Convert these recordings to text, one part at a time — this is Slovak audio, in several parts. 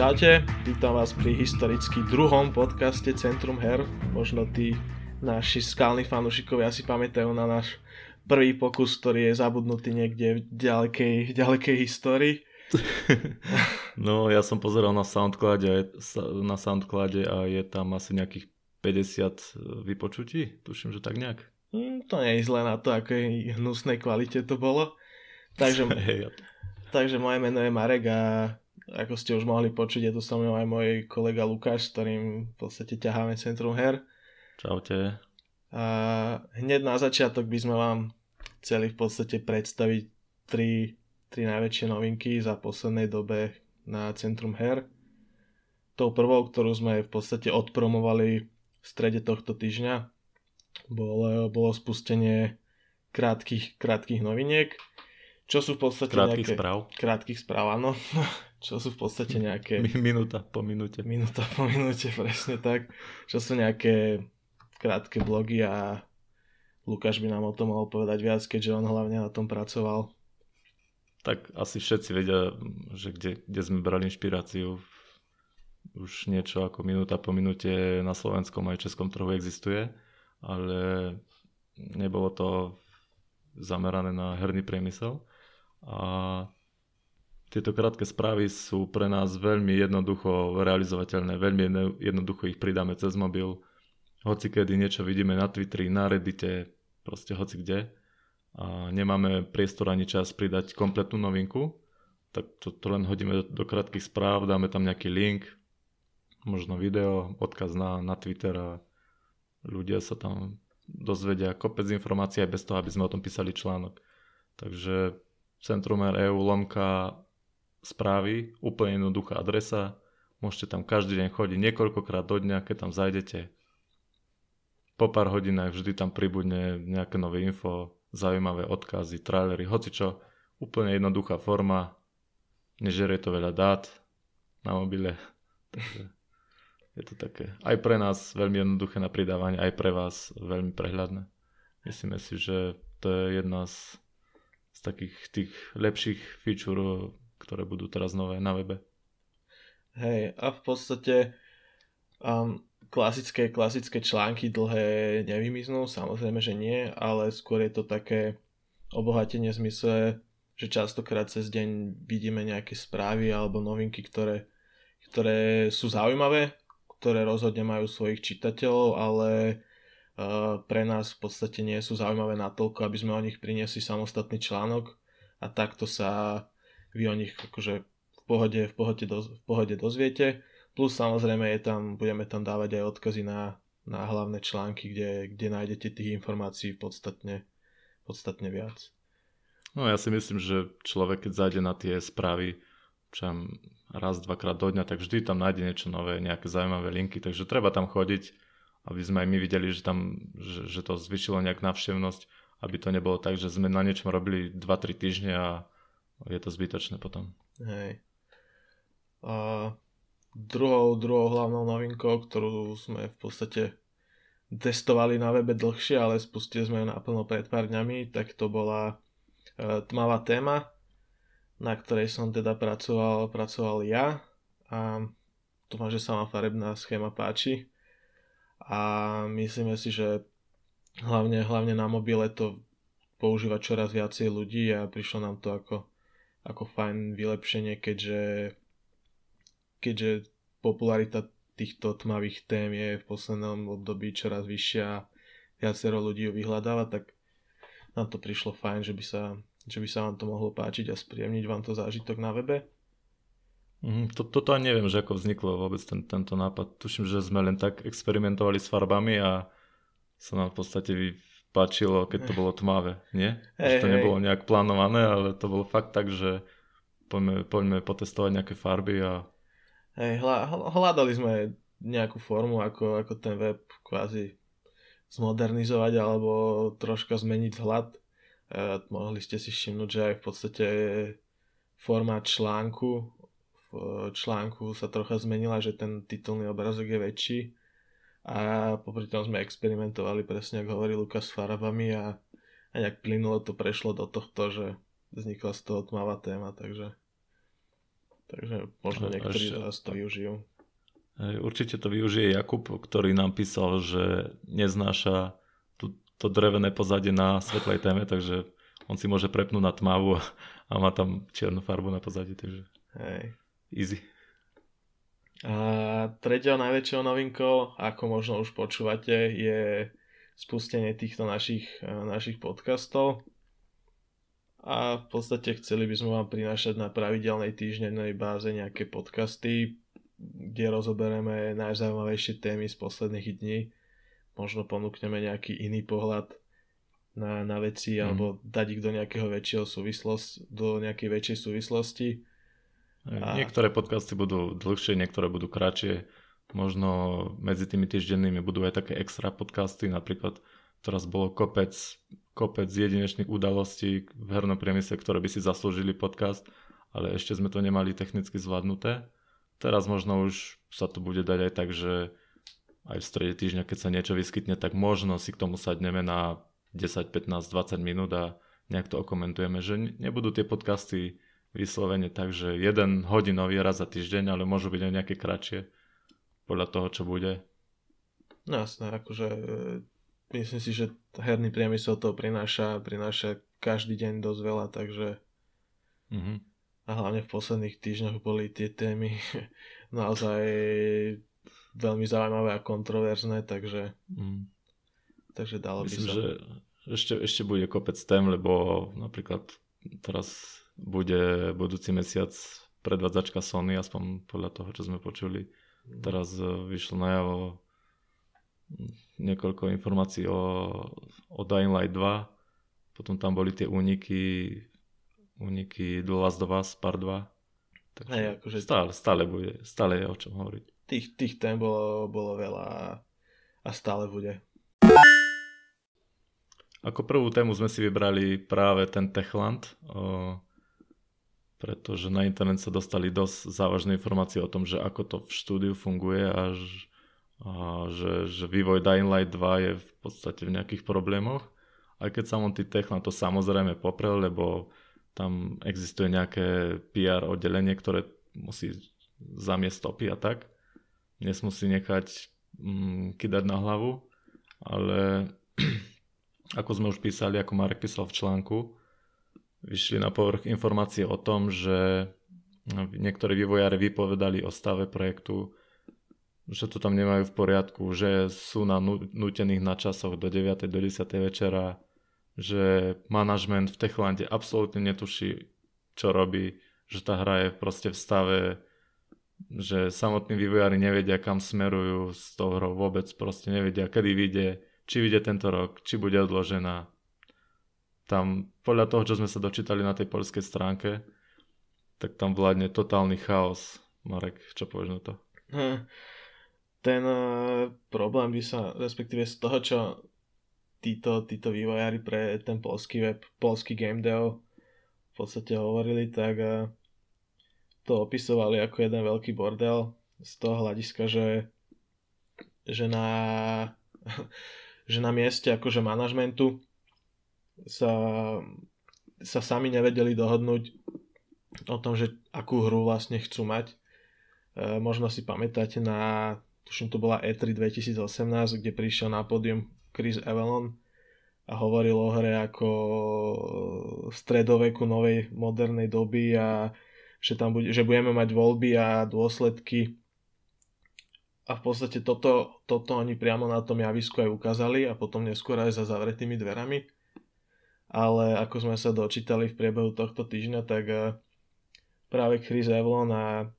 Čaute, vítam vás pri historicky druhom podcaste Centrum Her. Možno tí naši skalní fanúšikovia si pamätajú na náš prvý pokus, ktorý je zabudnutý niekde v ďalekej, ďalekej histórii. no, ja som pozeral na Soundcloude, na Soundcloude a je tam asi nejakých 50 vypočutí, tuším, že tak nejak. Mm, to nie je zle na to, akej hnusnej kvalite to bolo. Takže, takže moje meno je Marek a ako ste už mohli počuť, je tu so mnou aj môj kolega Lukáš, s ktorým v podstate ťaháme Centrum her. Čaute. A hneď na začiatok by sme vám chceli v podstate predstaviť tri, tri najväčšie novinky za poslednej dobe na Centrum her. Tou prvou, ktorú sme v podstate odpromovali v strede tohto týždňa, bolo, bolo spustenie krátkých, krátkých noviniek, čo sú v podstate krátkych nejaké... správ. Krátkých správ, áno. čo sú v podstate nejaké... Minúta po minúte. Minúta po minúte, presne tak. Čo sú nejaké krátke blogy a Lukáš by nám o tom mohol povedať viac, keďže on hlavne na tom pracoval. Tak asi všetci vedia, že kde, kde sme brali inšpiráciu. Už niečo ako minúta po minúte na slovenskom aj českom trhu existuje, ale nebolo to zamerané na herný priemysel. A tieto krátke správy sú pre nás veľmi jednoducho realizovateľné, veľmi jednoducho ich pridáme cez mobil. Hoci kedy niečo vidíme na Twitteri, na Reddite, proste hoci kde a nemáme priestor ani čas pridať kompletnú novinku, tak to, to len hodíme do, do krátkých správ, dáme tam nejaký link, možno video, odkaz na, na Twitter a ľudia sa tam dozvedia kopec informácií aj bez toho, aby sme o tom písali článok. Takže Centrum EU lomka správy, úplne jednoduchá adresa, môžete tam každý deň chodiť niekoľkokrát do dňa, keď tam zajdete. Po pár hodinách vždy tam pribudne nejaké nové info, zaujímavé odkazy, trailery, hocičo. Úplne jednoduchá forma, nežerie to veľa dát na mobile. Takže je to také aj pre nás veľmi jednoduché na pridávanie, aj pre vás veľmi prehľadné. Myslíme si, že to je jedna z, z takých tých lepších feature ktoré budú teraz nové na webe. Hej, a v podstate um, klasické, klasické články dlhé nevymiznú, samozrejme, že nie, ale skôr je to také obohatenie zmysle, že častokrát cez deň vidíme nejaké správy alebo novinky, ktoré, ktoré sú zaujímavé, ktoré rozhodne majú svojich čitateľov, ale uh, pre nás v podstate nie sú zaujímavé natoľko, aby sme o nich priniesli samostatný článok a takto sa vy o nich akože v pohode, v pohode, do, v pohode dozviete. Plus samozrejme je tam, budeme tam dávať aj odkazy na, na hlavné články, kde, kde nájdete tých informácií podstatne, podstatne viac. No ja si myslím, že človek keď zajde na tie správy čo raz, dvakrát do dňa, tak vždy tam nájde niečo nové, nejaké zaujímavé linky, takže treba tam chodiť, aby sme aj my videli, že, tam, že, že to zvyšilo nejak návštevnosť, aby to nebolo tak, že sme na niečom robili 2-3 týždne a je to zbytočné potom. Hej. A druhou, druhou hlavnou novinkou, ktorú sme v podstate testovali na webe dlhšie, ale spustili sme ju naplno pred pár dňami, tak to bola e, tmavá téma, na ktorej som teda pracoval, pracoval ja a dúfam, že sa vám farebná schéma páči a myslíme si, že hlavne, hlavne na mobile to používa čoraz viacej ľudí a prišlo nám to ako ako fajn vylepšenie, keďže, keďže popularita týchto tmavých tém je v poslednom období čoraz vyššia viacero ľudí ju vyhľadáva, tak nám to prišlo fajn, že by sa, že by sa vám to mohlo páčiť a spríjemniť vám to zážitok na webe. Mm, to, toto ani neviem, že ako vzniklo vôbec ten, tento nápad. Tuším, že sme len tak experimentovali s farbami a sa nám v podstate páčilo, keď to bolo tmavé, nie? Hey, že to hey. nebolo nejak plánované, ale to bolo fakt tak, že poďme, poďme potestovať nejaké farby a... Hej, hľadali sme nejakú formu, ako, ako ten web kvázi zmodernizovať alebo troška zmeniť vzhľad. E, mohli ste si všimnúť, že aj v podstate forma článku v článku sa trocha zmenila, že ten titulný obrazok je väčší a popri tom sme experimentovali presne, ako hovorí Lukas s farbami a, a nejak plynulo to prešlo do tohto, že vznikla z toho tmavá téma, takže Takže možno niektorí z vás to využijú. Určite to využije Jakub, ktorý nám písal, že neznáša tú, to drevené pozadie na svetlej téme, takže on si môže prepnúť na tmavu a má tam čiernu farbu na pozadí, takže Hej. easy. A tretia najväčšou novinkou, ako možno už počúvate, je spustenie týchto našich, našich podcastov. A v podstate chceli by sme vám prinášať na pravidelnej týždennej báze nejaké podcasty, kde rozoberieme najzaujímavejšie témy z posledných dní. Možno ponúkneme nejaký iný pohľad na, na veci mm. alebo dať ich do nejakého väčšieho súvislosti, do nejakej väčšej súvislosti. Niektoré podcasty budú dlhšie, niektoré budú kratšie. Možno medzi tými týždennými budú aj také extra podcasty, napríklad teraz bolo kopec, kopec jedinečných udalostí v hernom priemysle, ktoré by si zaslúžili podcast, ale ešte sme to nemali technicky zvládnuté. Teraz možno už sa to bude dať aj tak, že aj v strede týždňa, keď sa niečo vyskytne, tak možno si k tomu sadneme na 10, 15, 20 minút a nejak to okomentujeme, že nebudú tie podcasty vyslovene tak, že jeden hodinový raz za týždeň, ale môžu byť aj nejaké kratšie podľa toho, čo bude. No jasné, akože e, myslím si, že herný priemysel to prináša, prináša každý deň dosť veľa, takže mm-hmm. a hlavne v posledných týždňoch boli tie témy naozaj veľmi zaujímavé a kontroverzné, takže mm takže dalo Myslím, by sa. že ešte, ešte bude kopec tém, lbo napríklad teraz bude budúci mesiac predvádzačka Sony, aspoň podľa toho, čo sme počuli. Mhm. Teraz e, vyšlo najavo niekoľko informácií o, o Dying Light 2, potom tam boli tie úniky úniky The Last of Us Part 2. Takže Hej, akože stále, stále, bude, stále je o čom hovoriť. Tých, tých tém bolo, bolo veľa a stále bude. Ako prvú tému sme si vybrali práve ten Techland, o, pretože na internet sa dostali dosť závažné informácie o tom, že ako to v štúdiu funguje a, a že, že vývoj Dying Light 2 je v podstate v nejakých problémoch. Aj keď samotný Techland to samozrejme poprel, lebo tam existuje nejaké PR oddelenie, ktoré musí zamiesť stopy a tak. Dnes musí nechať mm, kydať na hlavu, ale ako sme už písali, ako Marek písal v článku, vyšli na povrch informácie o tom, že niektorí vývojári vypovedali o stave projektu, že to tam nemajú v poriadku, že sú na nutených na časoch do 9. do 10. večera, že manažment v Techlande absolútne netuší, čo robí, že tá hra je proste v stave, že samotní vývojári nevedia, kam smerujú s tou hrou vôbec, proste nevedia, kedy vyjde, či vyjde tento rok, či bude odložená. Tam podľa toho, čo sme sa dočítali na tej poľskej stránke, tak tam vládne totálny chaos. Marek, čo povieš na to? Hm. Ten uh, problém by sa, respektíve z toho, čo títo, títo vývojári pre ten polský web, polský game v podstate hovorili, tak uh, to opisovali ako jeden veľký bordel z toho hľadiska, že, že na že na mieste akože manažmentu sa, sa sami nevedeli dohodnúť o tom, že akú hru vlastne chcú mať. E, možno si pamätáte na, tuším to bola E3 2018, kde prišiel na pódium Chris Avalon a hovoril o hre ako stredoveku novej modernej doby a že, tam bude, že budeme mať voľby a dôsledky a v podstate toto, toto oni priamo na tom javisku aj ukázali a potom neskôr aj za zavretými dverami. Ale ako sme sa dočítali v priebehu tohto týždňa, tak eh, práve Chris Evlon a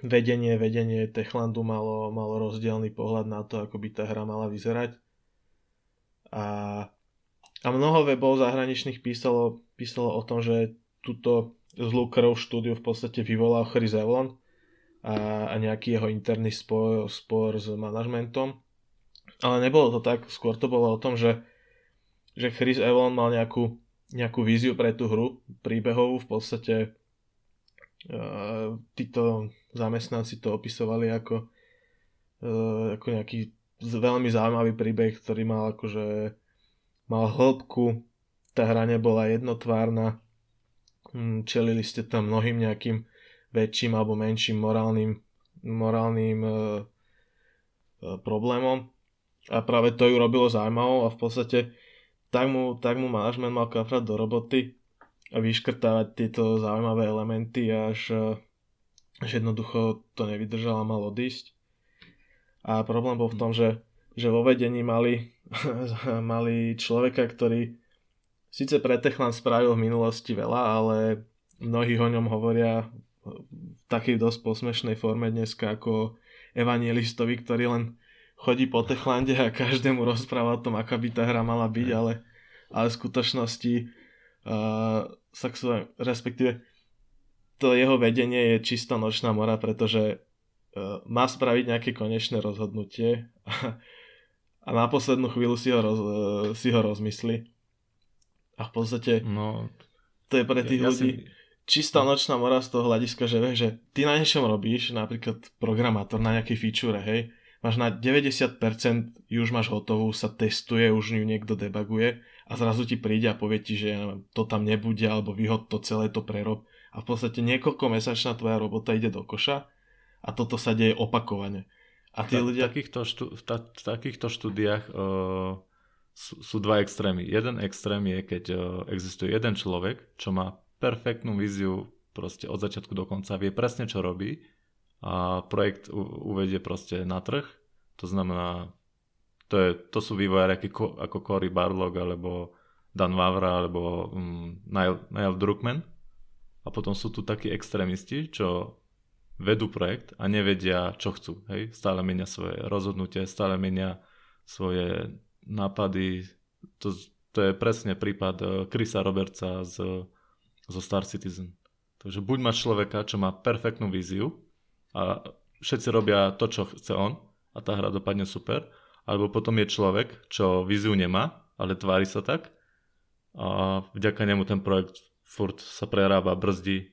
vedenie, vedenie Techlandu malo, malo rozdielný pohľad na to, ako by tá hra mala vyzerať. A, a mnoho webov zahraničných písalo, písalo o tom, že túto zlú krv štúdiu v podstate vyvolal Chris Evlon, a, a nejaký jeho interný spor, spor s manažmentom. Ale nebolo to tak, skôr to bolo o tom, že, že Chris Evon mal nejakú, nejakú víziu pre tú hru, príbehovú, v podstate uh, títo zamestnanci to opisovali ako, uh, ako nejaký veľmi zaujímavý príbeh, ktorý mal akože mal hĺbku, tá hra nebola jednotvárna, hm, čelili ste tam mnohým nejakým väčším alebo menším morálnym, morálnym uh, uh, problémom. A práve to ju robilo zaujímavou a v podstate tak mu, tak mu management mal kafrať do roboty a vyškrtávať tieto zaujímavé elementy, až, až jednoducho to nevydržal a mal odísť. A problém bol v tom, že, že vo vedení mali, mali človeka, ktorý síce pre Techland spravil v minulosti veľa, ale mnohí o ňom hovoria v takej dosť posmešnej forme dneska ako evangelistovi, ktorý len chodí po Techlande a každému rozpráva o tom, aká by tá hra mala byť, ale, ale v skutočnosti uh, sa respektíve to jeho vedenie je čistá nočná mora, pretože uh, má spraviť nejaké konečné rozhodnutie a, a na poslednú chvíľu si ho, roz, uh, si ho rozmyslí. A v podstate no, to je pre tých ja, ľudí ja si... čistá nočná mora z toho hľadiska, že vieš, že ty na niečom robíš, napríklad programátor na nejakej feature, hej, máš na 90% ju už máš hotovú, sa testuje, už ju niekto debaguje a zrazu ti príde a povie ti, že to tam nebude alebo vyhod to celé to prerob a v podstate niekoľko mesačná tvoja robota ide do koša a toto sa deje opakovane. A tí ľudia... v, takýchto štú, v, ta, v takýchto štúdiách uh, sú, sú dva extrémy. Jeden extrém je, keď uh, existuje jeden človek, čo má perfektnú víziu proste od začiatku do konca, vie presne, čo robí a projekt uvedie proste na trh. To znamená, to, je, to sú vývojári ako, ako Cory Barlog alebo Dan Wavra alebo um, Niall, Niall Druckmann. A potom sú tu takí extrémisti, čo vedú projekt a nevedia, čo chcú. Hej? Stále menia svoje rozhodnutie, stále menia svoje nápady. To, to je presne prípad uh, Chrisa Robertsa z, zo Star Citizen. Takže buď máš človeka, čo má perfektnú víziu, a všetci robia to, čo chce on a tá hra dopadne super. Alebo potom je človek, čo víziu nemá, ale tvári sa tak a vďaka nemu ten projekt furt sa prerába, brzdí.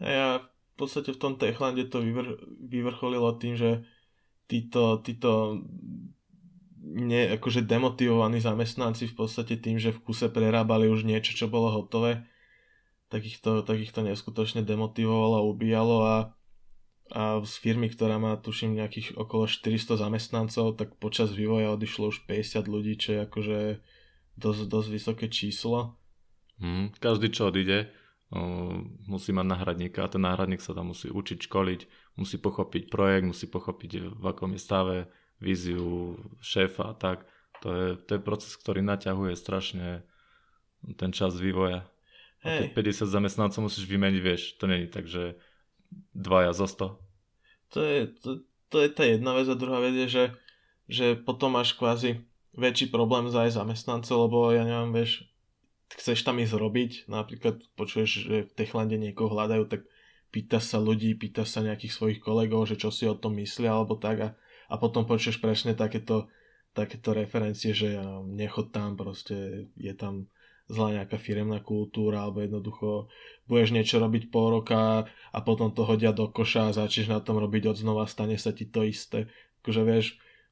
A ja v podstate v tom Techlande to vyvr- vyvrcholilo tým, že títo, títo ne, akože demotivovaní zamestnanci v podstate tým, že v kuse prerábali už niečo, čo bolo hotové, takýchto, takýchto neskutočne demotivovalo a ubíjalo a, a z firmy, ktorá má tuším nejakých okolo 400 zamestnancov, tak počas vývoja odišlo už 50 ľudí, čo je akože dosť, dosť vysoké číslo. Hmm, každý, čo odíde, musí mať náhradníka a ten náhradník sa tam musí učiť, školiť, musí pochopiť projekt, musí pochopiť v akom je stave, víziu šéfa a tak. To je, to je proces, ktorý naťahuje strašne ten čas vývoja. Hey. A keď 50 zamestnancov musíš vymeniť, vieš, to není tak, že dvaja zo 100. To je, to, to je tá jedna vec a druhá vec je, že, že potom máš kvázi väčší problém za aj zamestnancov, lebo ja neviem, vieš, chceš tam ísť robiť, napríklad počuješ, že v Techlande niekoho hľadajú, tak pýta sa ľudí, pýta sa nejakých svojich kolegov, že čo si o tom myslia alebo tak a, a potom počuješ presne takéto, takéto referencie, že nechod tam, proste je tam zlá nejaká firemná kultúra alebo jednoducho budeš niečo robiť pol roka a potom to hodia do koša a začneš na tom robiť od znova, stane sa ti to isté. Akože vieš,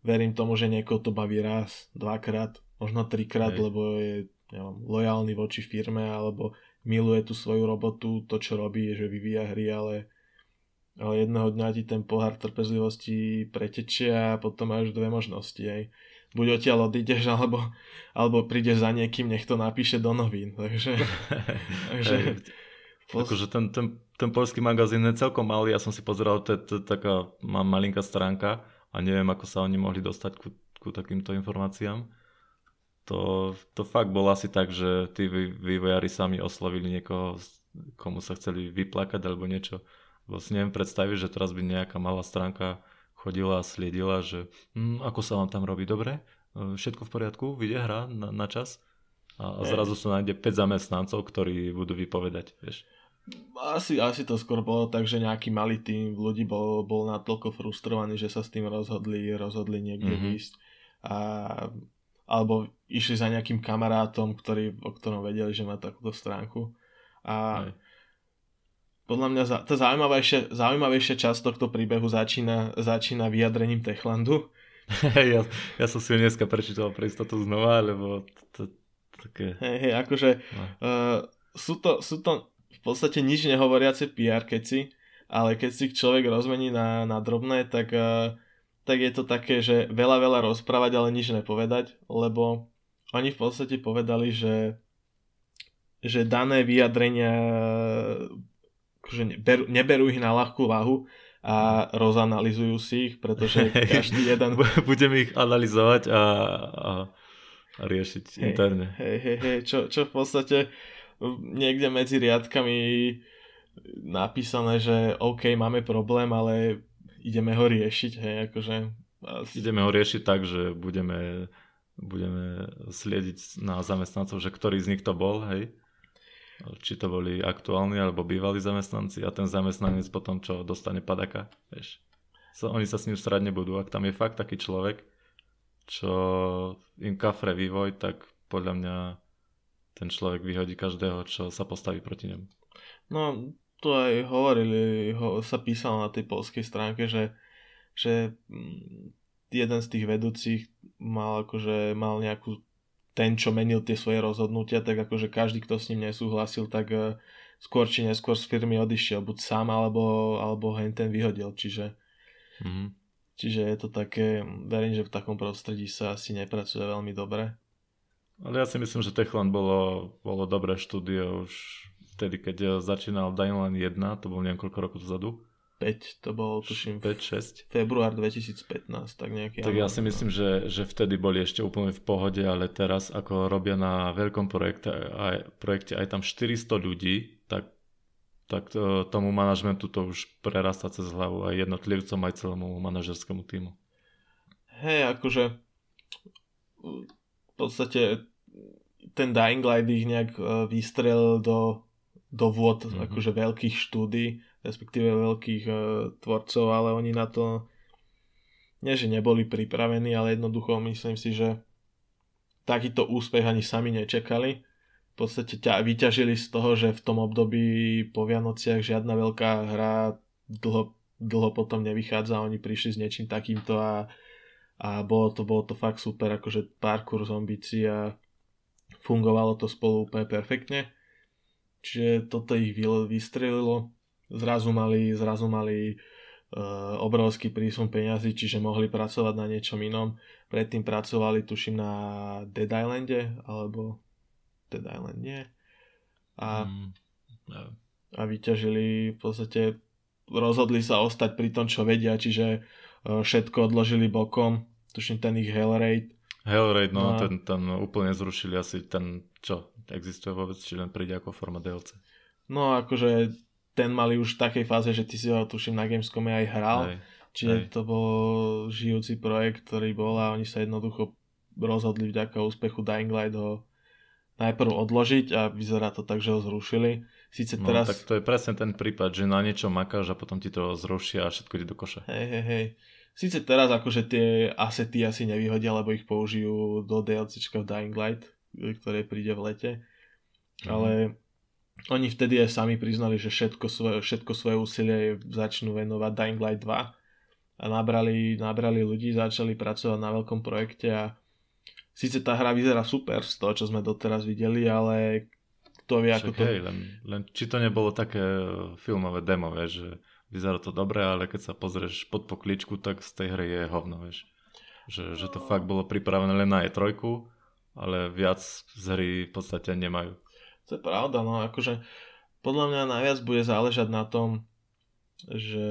verím tomu, že niekoho to baví raz, dvakrát, možno trikrát, Hej. lebo je neviem, lojálny voči firme alebo miluje tú svoju robotu, to čo robí, že vyvíja hry, ale, ale jedného dňa ti ten pohár trpezlivosti pretečie a potom máš dve možnosti. Hej buď odtiaľ odídeš, alebo, alebo prídeš za niekým, nech to napíše do novín. Takže, takže pos... akože ten, ten, ten polský magazín je celkom malý, ja som si pozeral, to je taká malinká stránka a neviem, ako sa oni mohli dostať ku, ku takýmto informáciám. To, to fakt bolo asi tak, že tí vývojári sami oslovili niekoho, komu sa chceli vyplakať alebo niečo. Vlastne neviem predstaviť, že teraz by nejaká malá stránka chodila a sliedila, že hm, ako sa vám tam robí dobre, e, všetko v poriadku, vyjde hra na, na čas a, a zrazu sa nájde 5 zamestnancov, ktorí budú vypovedať, vieš. Asi, asi to skôr bolo tak, že nejaký malý tým ľudí bol, bol natoľko frustrovaný, že sa s tým rozhodli, rozhodli niekde mm-hmm. ísť. A, alebo išli za nejakým kamarátom, ktorý, o ktorom vedeli, že má takúto stránku. A Aj podľa mňa tá zaujímavejšia, zaujímavejšia časť tohto príbehu začína, začína vyjadrením Techlandu. ja, ja som si ho dneska prečítal pre istotu znova, lebo to, to, také... Hej, hej, akože no. uh, sú, to, sú to v podstate nič nehovoriace PR keci, ale keď si človek rozmení na, na drobné, tak, uh, tak je to také, že veľa, veľa rozprávať, ale nič nepovedať, lebo oni v podstate povedali, že, že dané vyjadrenia že neberú, neberú ich na ľahkú váhu a rozanalizujú si ich, pretože každý jeden... Budeme ich analyzovať a, a, a riešiť hej, interne. Hej, hej, hej, čo, čo v podstate niekde medzi riadkami napísané, že OK, máme problém, ale ideme ho riešiť, hej, akože... Ideme ho riešiť tak, že budeme, budeme sliediť na zamestnancov, že ktorý z nich to bol, hej, či to boli aktuálni alebo bývalí zamestnanci a ten zamestnanec potom čo dostane padaka, vieš. So, oni sa s ním strať nebudú. Ak tam je fakt taký človek, čo im kafre vývoj, tak podľa mňa ten človek vyhodí každého, čo sa postaví proti nemu. No, to aj hovorili, ho, sa písalo na tej polskej stránke, že, že mm, jeden z tých vedúcich mal akože mal nejakú ten, čo menil tie svoje rozhodnutia, tak akože každý, kto s ním nesúhlasil, tak uh, skôr či neskôr z firmy odišiel, buď sám, alebo, alebo hen ten vyhodil, čiže mm-hmm. čiže je to také, verím, že v takom prostredí sa asi nepracuje veľmi dobre. Ale ja si myslím, že Techland bolo, bolo dobré štúdio už vtedy, keď začínal Dying Line 1, to bolo niekoľko rokov dozadu 5, to bol tuším 5, 6. február 2015, tak nejaký. Tak ja si myslím, že, že vtedy boli ešte úplne v pohode, ale teraz ako robia na veľkom projekte, aj, projekte aj tam 400 ľudí, tak, tak to, tomu manažmentu to už prerastá cez hlavu aj jednotlivcom, aj celému manažerskému týmu. Hej, akože v podstate ten Dying Light ich nejak e, vystrelil do, do vôd mm-hmm. akože veľkých štúdí respektíve veľkých uh, tvorcov, ale oni na to nie, že neboli pripravení, ale jednoducho myslím si, že takýto úspech ani sami nečakali. V podstate ťa vyťažili z toho, že v tom období po Vianociach žiadna veľká hra dlho, dlho potom nevychádza, oni prišli s niečím takýmto a, a bolo, to, bolo to fakt super, akože parkour zombici a fungovalo to spolu úplne perfektne. Čiže toto ich vystrelilo zrazu mali, zrazu mali uh, obrovský prísun peňazí, čiže mohli pracovať na niečom inom. Predtým pracovali, tuším, na Dead Islande, alebo Dead Island nie. A, mm, no. a vyťažili v podstate, rozhodli sa ostať pri tom, čo vedia, čiže uh, všetko odložili bokom. Tuším, ten ich Hellraid. Hellraid, no, no ten, ten úplne zrušili asi ten, čo, existuje vôbec, či len príde ako forma DLC. No, akože ten mali už v takej fáze, že ty si ho tuším na Gamescome aj hral. Hej, Čiže hej. to bol žijúci projekt, ktorý bol a oni sa jednoducho rozhodli vďaka úspechu Dying Light ho najprv odložiť a vyzerá to tak, že ho zrušili. Sice no, teraz... tak to je presne ten prípad, že na niečo makáš a potom ti to zrušia a všetko ide do koša. Hej, hej, hej. Sice teraz akože tie asety asi nevyhodia, lebo ich použijú do DLCčka v Dying Light, ktoré príde v lete. Mm. Ale oni vtedy aj sami priznali, že všetko svoje, všetko svoje úsilie začnú venovať Dying Light 2 a nabrali, nabrali ľudí, začali pracovať na veľkom projekte a síce tá hra vyzerá super z toho, čo sme doteraz videli, ale kto vie, ako to... Hej, len, len či to nebolo také e, filmové demo, vieš, že vyzerá to dobre, ale keď sa pozrieš pod pokličku, tak z tej hry je hovno, vieš. Že, že to fakt bolo pripravené len na E3, ale viac z hry v podstate nemajú. To je pravda, no akože podľa mňa najviac bude záležať na tom, že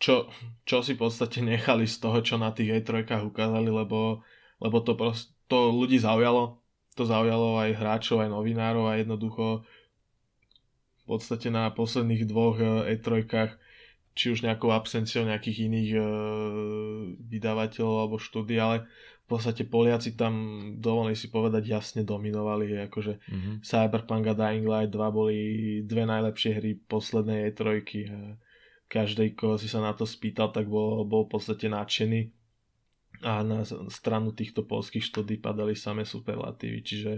čo, čo si v podstate nechali z toho, čo na tých E3 ukázali, lebo, lebo to, prost, to ľudí zaujalo, to zaujalo aj hráčov, aj novinárov a jednoducho v podstate na posledných dvoch E3 či už nejakou absenciou nejakých iných e, vydavateľov alebo štúdí, ale podstate Poliaci tam, dovolím si povedať, jasne dominovali. Akože mm-hmm. Cyberpunk a Dying Light 2 boli dve najlepšie hry poslednej E3. Každý, koho si sa na to spýtal, tak bol, bol v podstate nadšený. A na stranu týchto polských štúdí padali samé superlatívy, čiže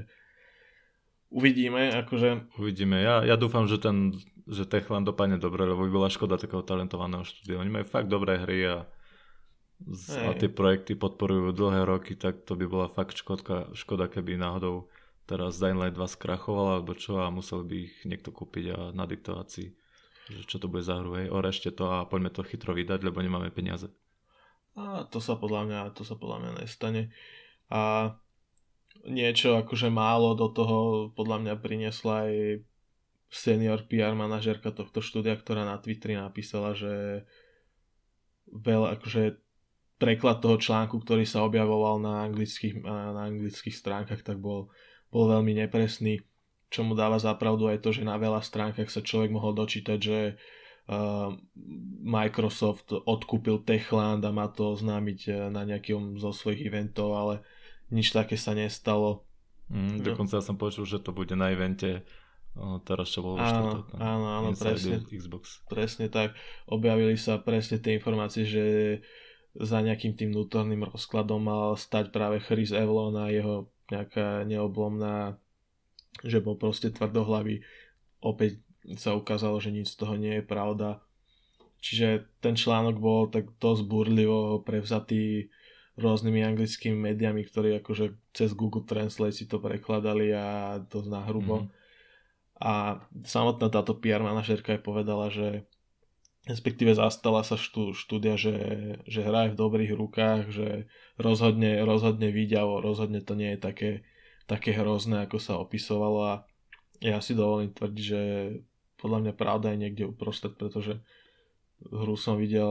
uvidíme. Akože... Uvidíme. Ja, ja dúfam, že ten že Techland dopadne dobre, lebo by bola škoda takého talentovaného štúdia. Oni majú fakt dobré hry a a tie projekty podporujú dlhé roky, tak to by bola fakt škodka, škoda, keby náhodou teraz Dying Light 2 skrachoval alebo čo a musel by ich niekto kúpiť a nadiktovať si, že čo to bude za hru, hej, orešte to a poďme to chytro vydať, lebo nemáme peniaze. A to sa podľa mňa, to sa podľa mňa nestane. A niečo akože málo do toho podľa mňa priniesla aj senior PR manažerka tohto štúdia, ktorá na Twitteri napísala, že veľa, akože preklad toho článku, ktorý sa objavoval na anglických, na anglických stránkach, tak bol, bol veľmi nepresný, čo mu dáva zapravdu aj to, že na veľa stránkach sa človek mohol dočítať, že uh, Microsoft odkúpil Techland a má to oznámiť uh, na nejakom zo svojich eventov, ale nič také sa nestalo. Mm, dokonca ja som počul, že to bude na evente teraz čo bolo áno, štvrtok, áno, áno, presne, Xbox. presne tak. Objavili sa presne tie informácie, že za nejakým tým vnútorným rozkladom mal stať práve Chris Evlon a jeho nejaká neoblomná, že bol proste tvrdohlavý. Opäť sa ukázalo, že nič z toho nie je pravda. Čiže ten článok bol tak dosť burlivo prevzatý rôznymi anglickými médiami, ktorí akože cez Google Translate si to prekladali a dosť nahrubo. Mm-hmm a samotná táto PR manažerka aj povedala, že respektíve zastala sa štú, štúdia, že, že hra je v dobrých rukách, že rozhodne, rozhodne výďavo, rozhodne to nie je také, také hrozné, ako sa opisovalo a ja si dovolím tvrdiť, že podľa mňa pravda je niekde uprostred, pretože hru som videl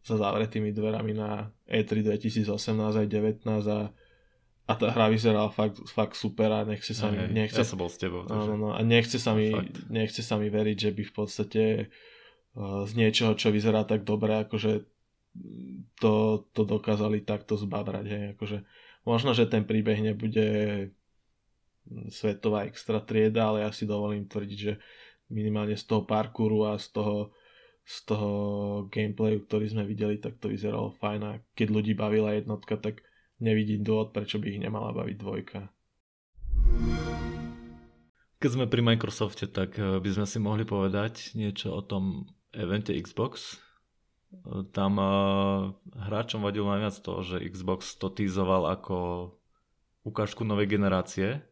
za zavretými dverami na E3 2018 aj 19 a a tá hra vyzerala fakt, fakt super a nechce sa mi... Nechce, ja som bol s tebou. Takže... No, no, a nechce sa, mi, nechce sa mi veriť, že by v podstate uh, z niečoho, čo vyzerá tak dobre, akože to, to dokázali takto zbabrať. Hej. Akože, možno, že ten príbeh nebude svetová extra trieda, ale ja si dovolím tvrdiť, že minimálne z toho parkouru a z toho, z toho gameplayu, ktorý sme videli, tak to vyzeralo fajn a keď ľudí bavila jednotka, tak nevidím dôvod, prečo by ich nemala baviť dvojka. Keď sme pri Microsofte, tak eh, by sme si mohli povedať niečo o tom evente Xbox. Tam eh, hráčom vadilo najviac to, že Xbox to týzoval ako ukážku novej generácie,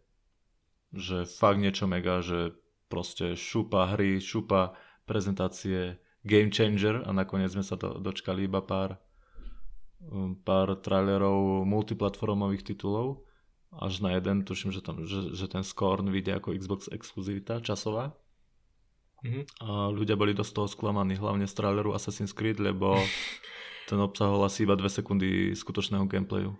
že fakt niečo mega, že proste šupa hry, šupa prezentácie, game changer a nakoniec sme sa to dočkali iba pár Um, pár trailerov multiplatformových titulov, až na jeden, tuším, že, tam, že, že ten Scorn vyjde ako Xbox exkluzivita časová. Mm-hmm. A ľudia boli dosť toho sklamaní, hlavne z traileru Assassin's Creed, lebo ten obsahol asi iba 2 sekundy skutočného gameplayu.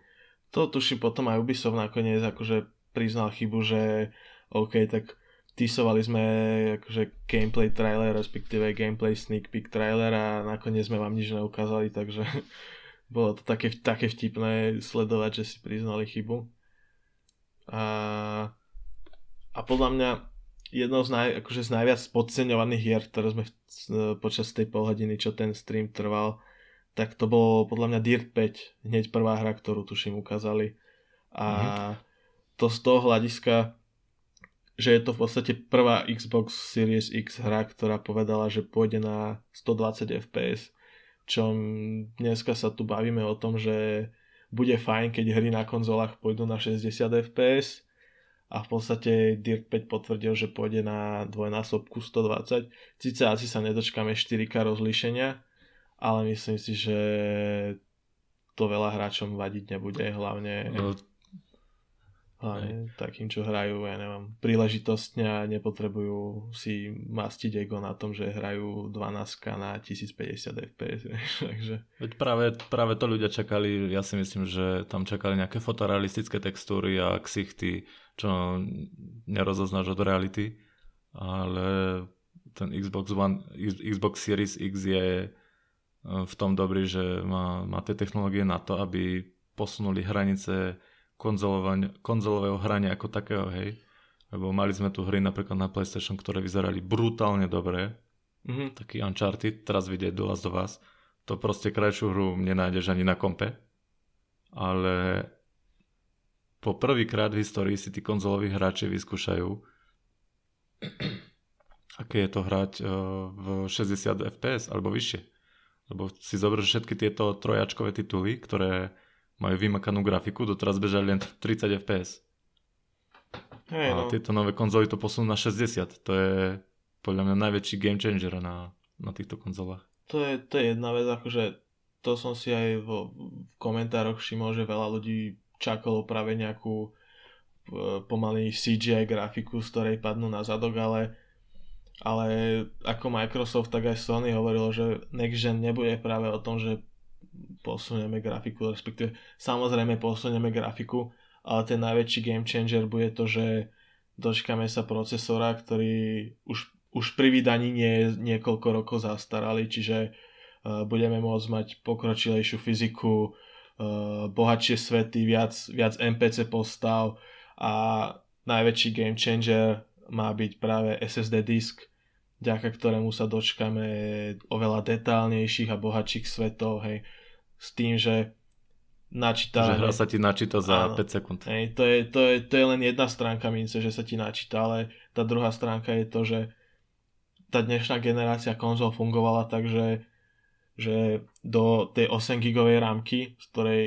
To tuším potom aj Ubisoft nakoniec akože priznal chybu, že OK, tak tisovali sme akože gameplay trailer, respektíve gameplay sneak peek trailer a nakoniec sme vám nič neukázali, takže bolo to také, také vtipné sledovať, že si priznali chybu. A, a podľa mňa jednou z, naj, akože z najviac podceňovaných hier, ktoré sme v, počas tej polhodiny, čo ten stream trval, tak to bolo podľa mňa Dirt 5, hneď prvá hra, ktorú tuším ukázali. A mm-hmm. to z toho hľadiska, že je to v podstate prvá Xbox Series X hra, ktorá povedala, že pôjde na 120 FPS čom dneska sa tu bavíme o tom, že bude fajn, keď hry na konzolách pôjdu na 60 fps a v podstate Dirt 5 potvrdil, že pôjde na dvojnásobku 120. Sice asi sa nedočkáme 4K rozlíšenia, ale myslím si, že to veľa hráčom vadiť nebude, hlavne... No, hlavne takým, čo hrajú, ja neviem, príležitostne a nepotrebujú si mastiť ego na tom, že hrajú 12 na 1050 fps. Takže... Veď práve, práve to ľudia čakali, ja si myslím, že tam čakali nejaké fotorealistické textúry a ksichty, čo nerozoznáš od reality, ale ten Xbox One, Xbox Series X je e, v tom dobrý, že má, má tie technológie na to, aby posunuli hranice konzolového hrania ako takého, hej. Lebo mali sme tu hry napríklad na PlayStation, ktoré vyzerali brutálne dobre. Mm-hmm. Taký Uncharted, teraz vidieť do Last of Us. To proste krajšiu hru nenájdeš ani na kompe. Ale po prvýkrát v histórii si tí konzoloví hráči vyskúšajú aké je to hrať uh, v 60 fps alebo vyššie. Lebo si zober všetky tieto trojačkové tituly, ktoré majú vymakanú grafiku, doteraz bežali len 30 fps. Hej, a no. tieto nové konzoly to posunú na 60. To je podľa mňa najväčší game changer na, na týchto konzolách. To je, to je jedna vec, akože to som si aj vo, v komentároch všimol, že veľa ľudí čakalo práve nejakú e, pomaly CGI grafiku, z ktorej padnú na zadok, ale, ale ako Microsoft, tak aj Sony hovorilo, že Next Gen nebude práve o tom, že posunieme grafiku, respektíve samozrejme posunieme grafiku, ale ten najväčší game changer bude to, že dočkáme sa procesora, ktorý už, už pri vydaní nie je niekoľko rokov zastaralý, čiže uh, budeme môcť mať pokročilejšiu fyziku, bohatšie svety, viac, viac NPC postav a najväčší game changer má byť práve SSD disk, vďaka ktorému sa dočkáme oveľa detálnejších a bohatších svetov, hej, s tým, že načíta... Že hra sa ti načíta za áno, 5 sekúnd. Hej, to, je, to, je, to je len jedna stránka mince, že sa ti načíta, ale tá druhá stránka je to, že tá dnešná generácia konzol fungovala tak, že, že do tej 8 gigovej rámky, z ktorej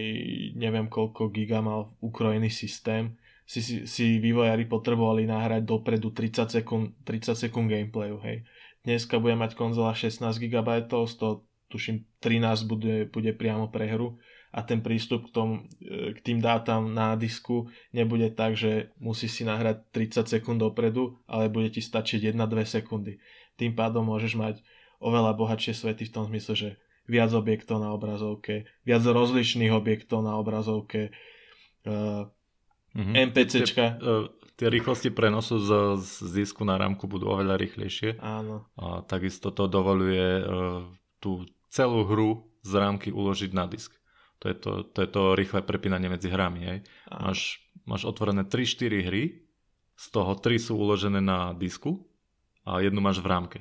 neviem koľko giga mal ukrojený systém, si, si, si vývojári potrebovali nahrať dopredu 30 sekúnd, 30 sekúnd gameplayu, hej. Dneska bude mať konzola 16 GB, z toho tuším 13 bude, bude priamo pre hru a ten prístup k, tom, e, k tým dátam na disku nebude tak, že musí si nahrať 30 sekúnd dopredu, ale bude ti stačiť 1-2 sekundy. Tým pádom môžeš mať oveľa bohatšie svety v tom zmysle, že viac objektov na obrazovke, viac rozličných objektov na obrazovke, uh, mm-hmm. NPCčka. Tie, uh, tie rýchlosti prenosu z, z disku na rámku budú oveľa rýchlejšie. Áno. A takisto to dovoluje uh, tú celú hru z rámky uložiť na disk. To je to, to, je to rýchle prepínanie medzi hrami. Hej. Máš, máš otvorené 3-4 hry, z toho 3 sú uložené na disku a jednu máš v rámke.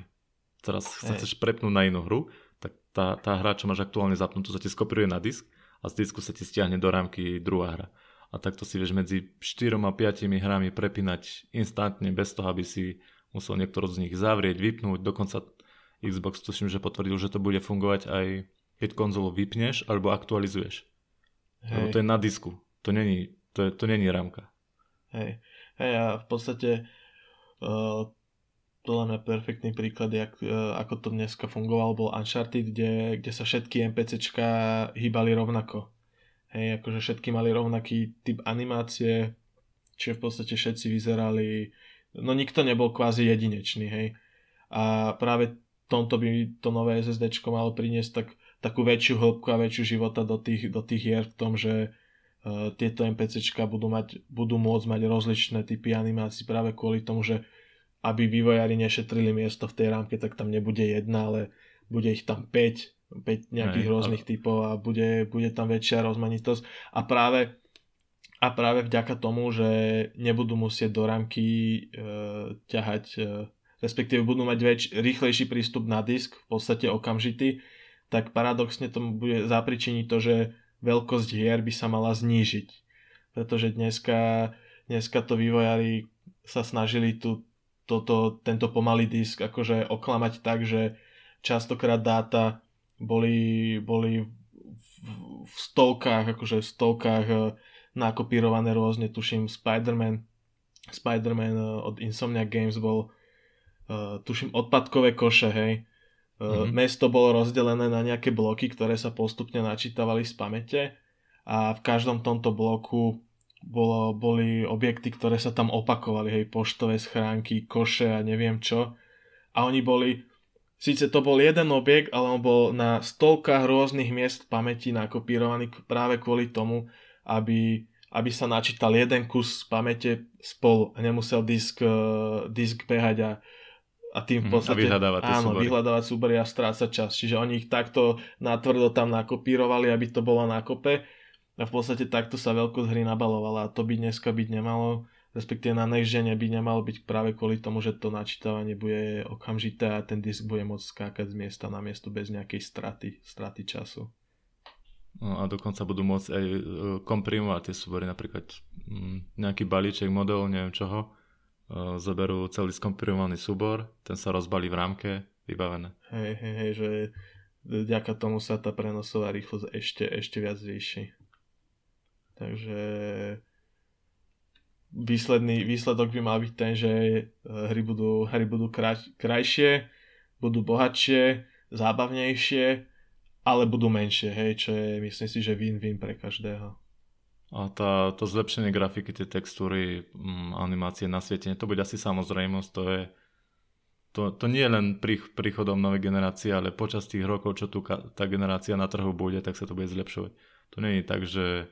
Teraz sa chceš prepnúť na inú hru, tak tá, tá hra, čo máš aktuálne zapnutú, sa ti skopíruje na disk a z disku sa ti stiahne do rámky druhá hra. A takto si vieš medzi 4 a 5 hrami prepínať instantne, bez toho, aby si musel niektorú z nich zavrieť, vypnúť. Dokonca Xbox tuším, že potvrdil, že to bude fungovať aj keď konzolu vypneš alebo aktualizuješ. Hej. Lebo to je na disku. To není, to, je, to není rámka. Hej. Hej a v podstate uh, podľa mňa perfektný príklad, jak, uh, ako to dneska fungoval, bol Uncharted, kde, kde sa všetky NPCčka hýbali rovnako. Hej, akože všetky mali rovnaký typ animácie, čiže v podstate všetci vyzerali, no nikto nebol kvázi jedinečný, hej. A práve tomto by to nové SSD malo priniesť tak takú väčšiu hĺbku a väčšiu života do tých, do tých hier v tom, že uh, tieto NPCčka budú, mať, budú môcť mať rozličné typy animácií práve kvôli tomu, že aby vývojári nešetrili miesto v tej rámke, tak tam nebude jedna, ale bude ich tam 5, 5 nejakých Aj, rôznych ale... typov a bude, bude tam väčšia rozmanitosť. A práve, a práve vďaka tomu, že nebudú musieť do rámky uh, ťahať, uh, respektíve budú mať väč, rýchlejší prístup na disk, v podstate okamžitý, tak paradoxne tomu bude zapričiniť to, že veľkosť hier by sa mala znížiť. Pretože dneska, dneska to vývojári sa snažili tu, toto, tento pomalý disk akože oklamať tak, že častokrát dáta boli, boli v, v stovkách, akože v stovkách eh, nakopírované rôzne, tuším Spider-Man Spider-Man eh, od Insomnia Games bol uh, tuším odpadkové koše, hej, Mm-hmm. Mesto bolo rozdelené na nejaké bloky, ktoré sa postupne načítavali z pamäte a v každom tomto bloku bolo, boli objekty, ktoré sa tam opakovali, hej, poštové schránky, koše a neviem čo. A oni boli, síce to bol jeden objekt, ale on bol na stovkách rôznych miest pamäti nakopírovaný práve kvôli tomu, aby, aby sa načítal jeden kus pamäte spolu a nemusel disk, eh, disk behať a a tým v mhm, podstate... A vyhľadávať áno, súbory. vyhľadávať súbory a strácať čas. Čiže oni ich takto natvrdo tam nakopírovali, aby to bolo na kope a v podstate takto sa veľkosť hry nabalovala a to by dneska byť nemalo, respektíve na next by nemalo byť práve kvôli tomu, že to načítavanie bude okamžité a ten disk bude môcť skákať z miesta na miesto bez nejakej straty, straty času. No a dokonca budú môcť aj e, komprimovať tie súbory, napríklad mm, nejaký balíček, model, neviem čoho, Eh, zoberú celý skompirovaný súbor, ten sa rozbalí v rámke, vybavené. Hej, hej, hej, že vďaka tomu sa tá prenosová rýchlosť ešte, ešte viac zvýši. Takže výsledný, výsledok by mal byť ten, že e, hry budú, hry budú kraj, krajšie, budú bohatšie, zábavnejšie, ale budú menšie, hej, čo je myslím si, že win-win pre každého. A tá, to zlepšenie grafiky, tie textúry, mm, animácie na svietenie, to bude asi samozrejmosť, to je to, to nie je len pri, príchodom novej generácie, ale počas tých rokov, čo tu ka, tá generácia na trhu bude, tak sa to bude zlepšovať. To nie je tak, že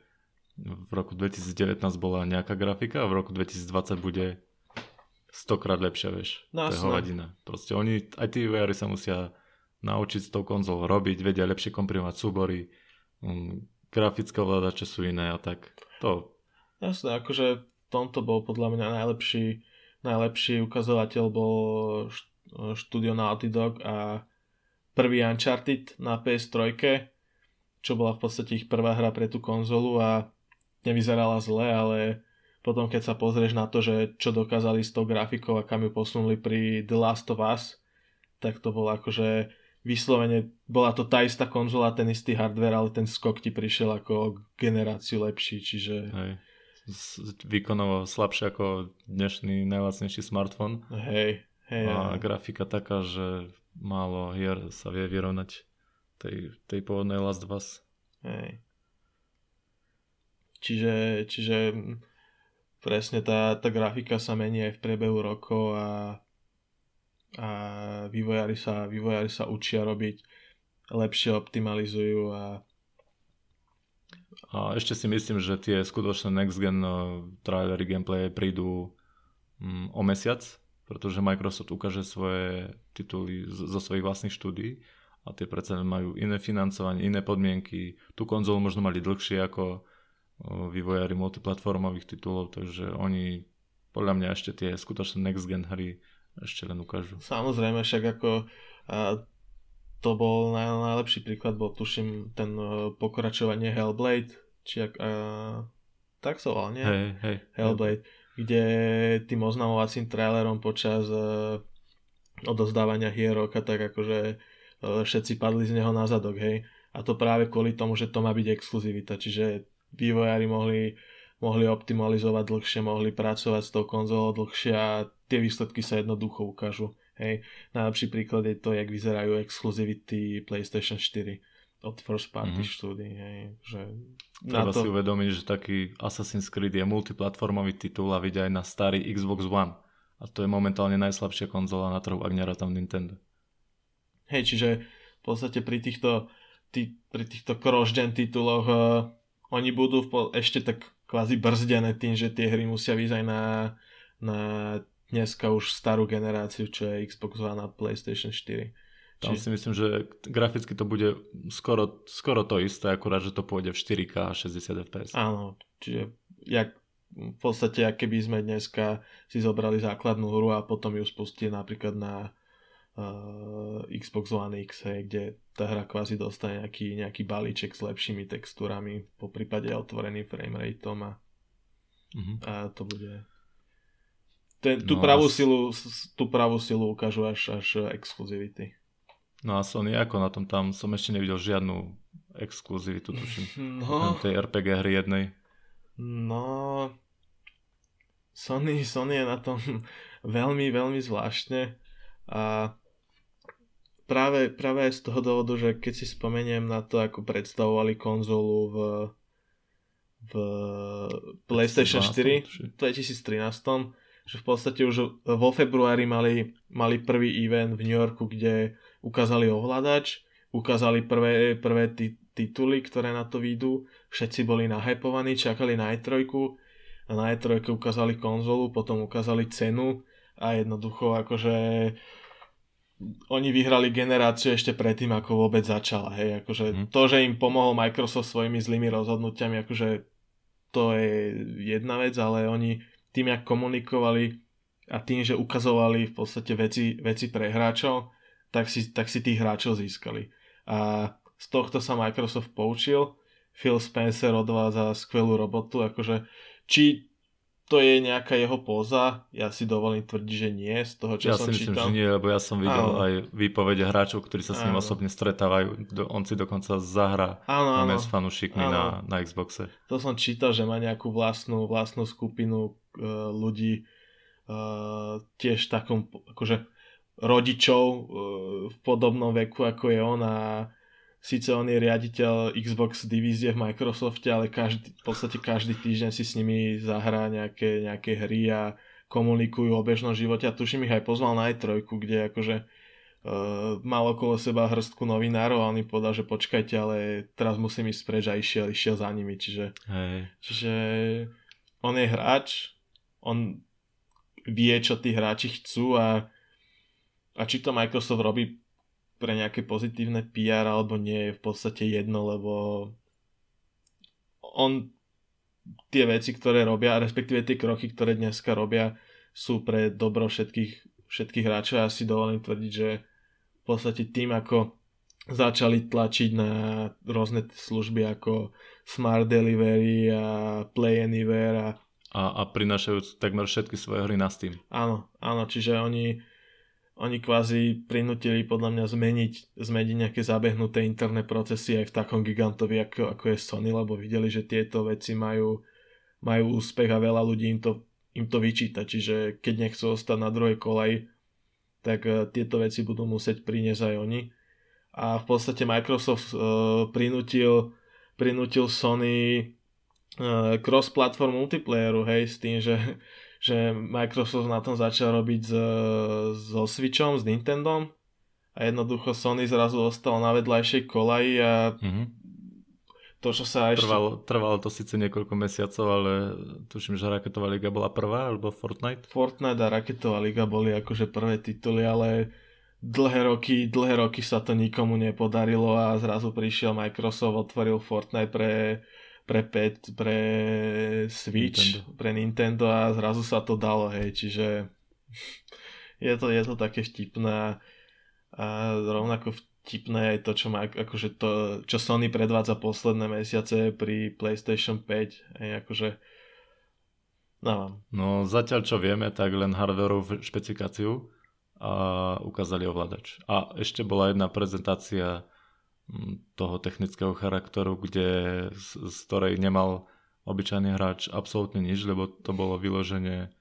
v roku 2019 bola nejaká grafika a v roku 2020 bude stokrát lepšia, vieš. No, to je hovadina. Proste oni, aj tí vývojári sa musia naučiť s tou konzolou robiť, vedia lepšie komprimovať súbory, um, grafické ovládače sú iné a tak. To. Jasné, akože v tomto bol podľa mňa najlepší, najlepší ukazovateľ bol štúdio Naughty Dog a prvý Uncharted na PS3, čo bola v podstate ich prvá hra pre tú konzolu a nevyzerala zle, ale potom keď sa pozrieš na to, že čo dokázali s tou grafikou a kam ju posunuli pri The Last of Us, tak to bolo akože vyslovene, bola to tá istá konzola, ten istý hardware, ale ten skok ti prišiel ako generáciu lepší, čiže... Hej. Výkonovo slabšie ako dnešný najlacnejší smartfón. Hej, hej. A hej. grafika taká, že málo hier sa vie vyrovnať tej, tej pôvodnej Last of Us. Hej. Čiže, čiže presne tá, tá grafika sa mení aj v priebehu rokov a, a vývojári, sa, vývojári sa učia robiť, lepšie optimalizujú a a ešte si myslím, že tie skutočné next gen uh, trailery gameplay prídu um, o mesiac, pretože Microsoft ukáže svoje tituly zo svojich vlastných štúdí a tie predsa majú iné financovanie, iné podmienky. Tú konzolu možno mali dlhšie ako vývojári multiplatformových titulov, takže oni podľa mňa ešte tie skutočné next gen hry ešte len ukážu. Samozrejme, však ako a to bol naj, najlepší príklad, bol tuším ten uh, pokračovanie Hellblade, či ak, uh, tak sa volal, nie? Hej, hej. Hellblade, kde tým oznamovacím trailerom počas uh, odozdávania hierok a tak akože uh, všetci padli z neho na zadok, hej. A to práve kvôli tomu, že to má byť exkluzivita, čiže vývojári mohli, mohli optimalizovať dlhšie, mohli pracovať s tou konzolou dlhšie a tie výsledky sa jednoducho ukážu. Hej. Najlepší príklad je to, jak vyzerajú exkluzivity PlayStation 4 od first party mm-hmm. štúdií. Hej. Že Treba to... si uvedomiť, že taký Assassin's Creed je multiplatformový titul a vidia aj na starý Xbox One. A to je momentálne najslabšia konzola na trhu, ak nerátam Nintendo. Hej, čiže v podstate pri týchto, tý, pri týchto cross-gen tituloch uh, oni budú v, ešte tak kvázi brzdené tým, že tie hry musia vyjsť aj na, na dneska už starú generáciu, čo je Xbox One a PlayStation 4. Tam Či... si myslím, že graficky to bude skoro, skoro to isté, akurát, že to pôjde v 4K a 60 fps. Áno, čiže jak, v podstate, keby sme dneska si zobrali základnú hru a potom ju spustili napríklad na uh, Xbox One X, hej, kde tá hra kvázi dostane nejaký, nejaký balíček s lepšími textúrami, po prípade otvoreným framerateom a, uh-huh. a to bude ten, tú, no pravú a... silu, tú pravú silu ukážu až, až exkluzivity. No a Sony ako na tom? Tam som ešte nevidel žiadnu exkluzivitu, tuším. No, tej RPG hry jednej. No, Sony, Sony je na tom veľmi, veľmi zvláštne a práve, práve aj z toho dôvodu, že keď si spomeniem na to, ako predstavovali konzolu v, v PlayStation 4 v 2013, že v podstate už vo februári mali, mali prvý event v New Yorku, kde ukázali ovládač, ukázali prvé, prvé t- tituly, ktoré na to výjdu, všetci boli nahypovaní, čakali na E3 a na E3 ukázali konzolu, potom ukázali cenu a jednoducho akože oni vyhrali generáciu ešte predtým, ako vôbec začala. Hej. Akože mm. To, že im pomohol Microsoft svojimi zlými rozhodnutiami, akože to je jedna vec, ale oni tým, jak komunikovali a tým, že ukazovali v podstate veci, veci pre hráčov, tak si, tak si tých hráčov získali. A z tohto sa Microsoft poučil. Phil Spencer odvádza skvelú robotu, akože či to je nejaká jeho póza. Ja si dovolím tvrdiť, že nie, z toho, čo ja som si myslím, čítal. že nie, lebo ja som videl Áno. aj výpovede hráčov, ktorí sa s ním Áno. osobne stretávajú. On si dokonca zahrá Áno, áno. s fanúšikmi na, na Xboxe. To som čítal, že má nejakú vlastnú, vlastnú skupinu e, ľudí e, tiež takom, akože rodičov e, v podobnom veku, ako je on a síce on je riaditeľ Xbox divízie v Microsofte, ale každý, v podstate každý týždeň si s nimi zahrá nejaké, nejaké hry a komunikujú o bežnom živote a tuším ich aj pozval na E3, kde akože uh, mal okolo seba hrstku novinárov a on im povedal, že počkajte, ale teraz musím ísť preč a išiel, išiel za nimi, čiže Hej. Čiže on je hráč, on vie, čo tí hráči chcú a, a či to Microsoft robí pre nejaké pozitívne PR alebo nie je v podstate jedno, lebo on tie veci, ktoré robia, respektíve tie kroky, ktoré dneska robia, sú pre dobro všetkých, všetkých hráčov. Ja si dovolím tvrdiť, že v podstate tým, ako začali tlačiť na rôzne služby ako Smart Delivery a Play Anywhere a A, a prinášajú takmer všetky svoje hry na Steam. áno, áno, čiže oni, oni kvázi prinútili podľa mňa zmeniť, zmeniť nejaké zabehnuté interné procesy aj v takom gigantovi ako, ako je Sony, lebo videli, že tieto veci majú, majú úspech a veľa ľudí im to, im to vyčíta, čiže keď nechcú ostať na druhej kolaji, tak eh, tieto veci budú musieť priniesť aj oni. A v podstate Microsoft uh, prinútil, prinútil Sony uh, cross-platform multiplayeru, hej, s tým, že, že Microsoft na tom začal robiť s, so Switchom, s Nintendom a jednoducho Sony zrazu ostal na vedľajšej kolaji a Mhm. to, čo sa ešte... Trvalo, trvalo to síce niekoľko mesiacov, ale tuším, že Raketová liga bola prvá, alebo Fortnite. Fortnite a Raketová liga boli akože prvé tituly, ale dlhé roky, dlhé roky sa to nikomu nepodarilo a zrazu prišiel Microsoft, otvoril Fortnite pre, pre pet, pre Switch, Nintendo. pre Nintendo a zrazu sa to dalo, hej, čiže je to, je to také vtipné a rovnako vtipné aj to, čo, má, akože to, čo Sony predvádza posledné mesiace pri PlayStation 5, hej, akože no, No zatiaľ čo vieme, tak len hardwareovú špecifikáciu a ukázali ovládač. A ešte bola jedna prezentácia toho technického charakteru, kde, z, z ktorej nemal obyčajný hráč absolútne nič, lebo to bolo vyloženie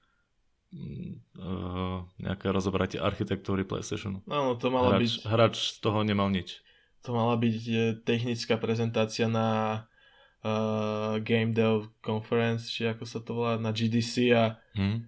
uh, nejaké rozobratie architektúry PlayStationu. áno, to mala byť Hráč, hráč z toho nemal nič. to mala byť e, technická prezentácia na uh, Game Dev Conference, či ako sa to volá, na GDC a, Hm?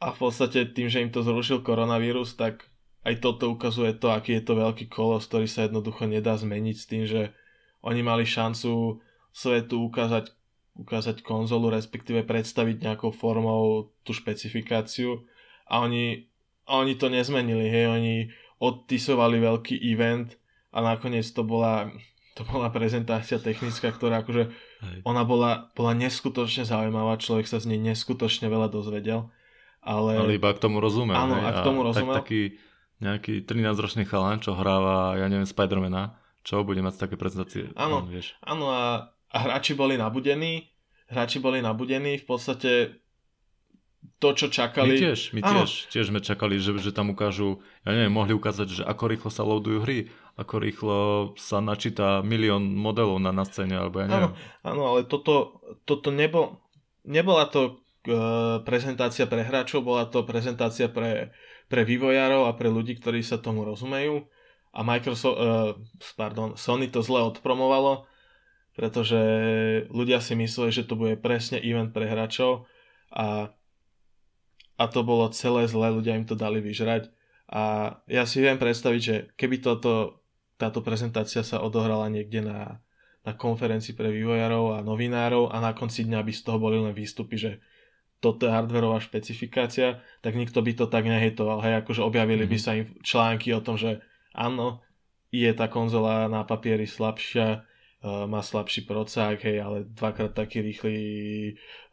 a v podstate tým, že im to zrušil koronavírus, tak aj toto ukazuje to, aký je to veľký kolos, ktorý sa jednoducho nedá zmeniť s tým, že oni mali šancu svetu ukázať, ukázať konzolu, respektíve predstaviť nejakou formou tú špecifikáciu a oni, a oni to nezmenili, hej, oni odtisovali veľký event a nakoniec to bola, to bola prezentácia technická, ktorá akože Hej. ona bola, bola neskutočne zaujímavá, človek sa z nej neskutočne veľa dozvedel, ale, Ale iba k tomu rozumel. Áno, a k tomu rozumel. Tak taký nejaký 13-ročný chalan, čo hráva, ja neviem, Spidermana, čo bude mať také prezentácie. Áno. No, vieš. Áno a, a hráči boli nabudení, hráči boli nabudení, v podstate to, čo My čakali... tiež, my Áno. tiež, tiež sme čakali, že, že tam ukážu, ja neviem, mohli ukázať, že ako rýchlo sa loadujú hry, ako rýchlo sa načíta milión modelov na, na scéne, alebo ja neviem. Áno, ale toto, toto nebol, nebola to e, prezentácia pre hráčov, bola to prezentácia pre, pre vývojárov a pre ľudí, ktorí sa tomu rozumejú. A Microsoft, e, pardon, Sony to zle odpromovalo, pretože ľudia si mysleli, že to bude presne event pre hráčov a, a to bolo celé zle, ľudia im to dali vyžrať. A ja si viem predstaviť, že keby toto, táto prezentácia sa odohrala niekde na, na konferencii pre vývojárov a novinárov a na konci dňa by z toho boli len výstupy, že toto je hardwareová špecifikácia, tak nikto by to tak nehejtoval. Hej, akože objavili by Mhm. sa im články o tom, že áno, je tá konzola na papieri slabšia, uh, má slabší procák, hej, ale dvakrát taký rýchly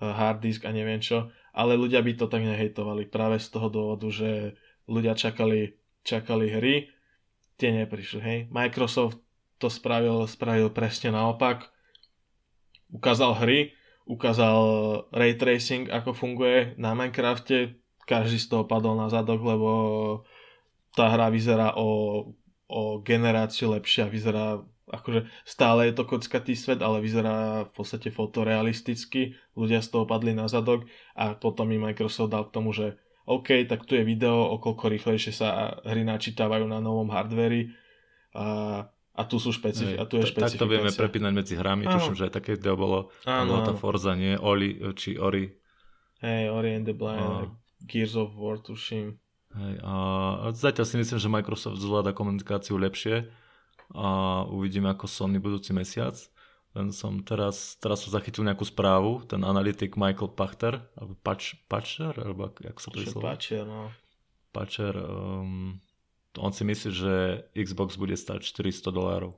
uh, hard disk a neviem čo. Ale ľudia by to tak nehejtovali práve z toho dôvodu, že ľudia čakali, čakali hry, tie neprišli, hej. Microsoft to spravil, spravil presne naopak. Ukázal hry, ukázal ray tracing, ako funguje na Minecrafte. Každý z toho padol na zadok, lebo tá hra vyzerá o, o generáciu lepšia, vyzerá akože stále je to kockatý svet, ale vyzerá v podstate fotorealisticky. Ľudia z toho padli na zadok a potom mi Microsoft dal k tomu, že OK, tak tu je video, o koľko rýchlejšie sa hry načítavajú na novom hardveri a a tu sú špecifi- a tu je špecifikácia. Tak to vieme prepínať medzi hrami, áno. tuším, že aj také video bolo, áno, tá Forza, nie? Oli, či Ori. Hej, Ori and the Blind, a... Gears of War, tuším. Hej, a zatiaľ si myslím, že Microsoft zvláda komunikáciu lepšie a uvidíme ako Sony budúci mesiac. Len som teraz, teraz som zachytil nejakú správu, ten analytik Michael Pachter, alebo Patch, Patcher, alebo jak sa to vyslovuje? Patcher, no. Patcher, um, on si myslí, že Xbox bude stať 400 dolárov.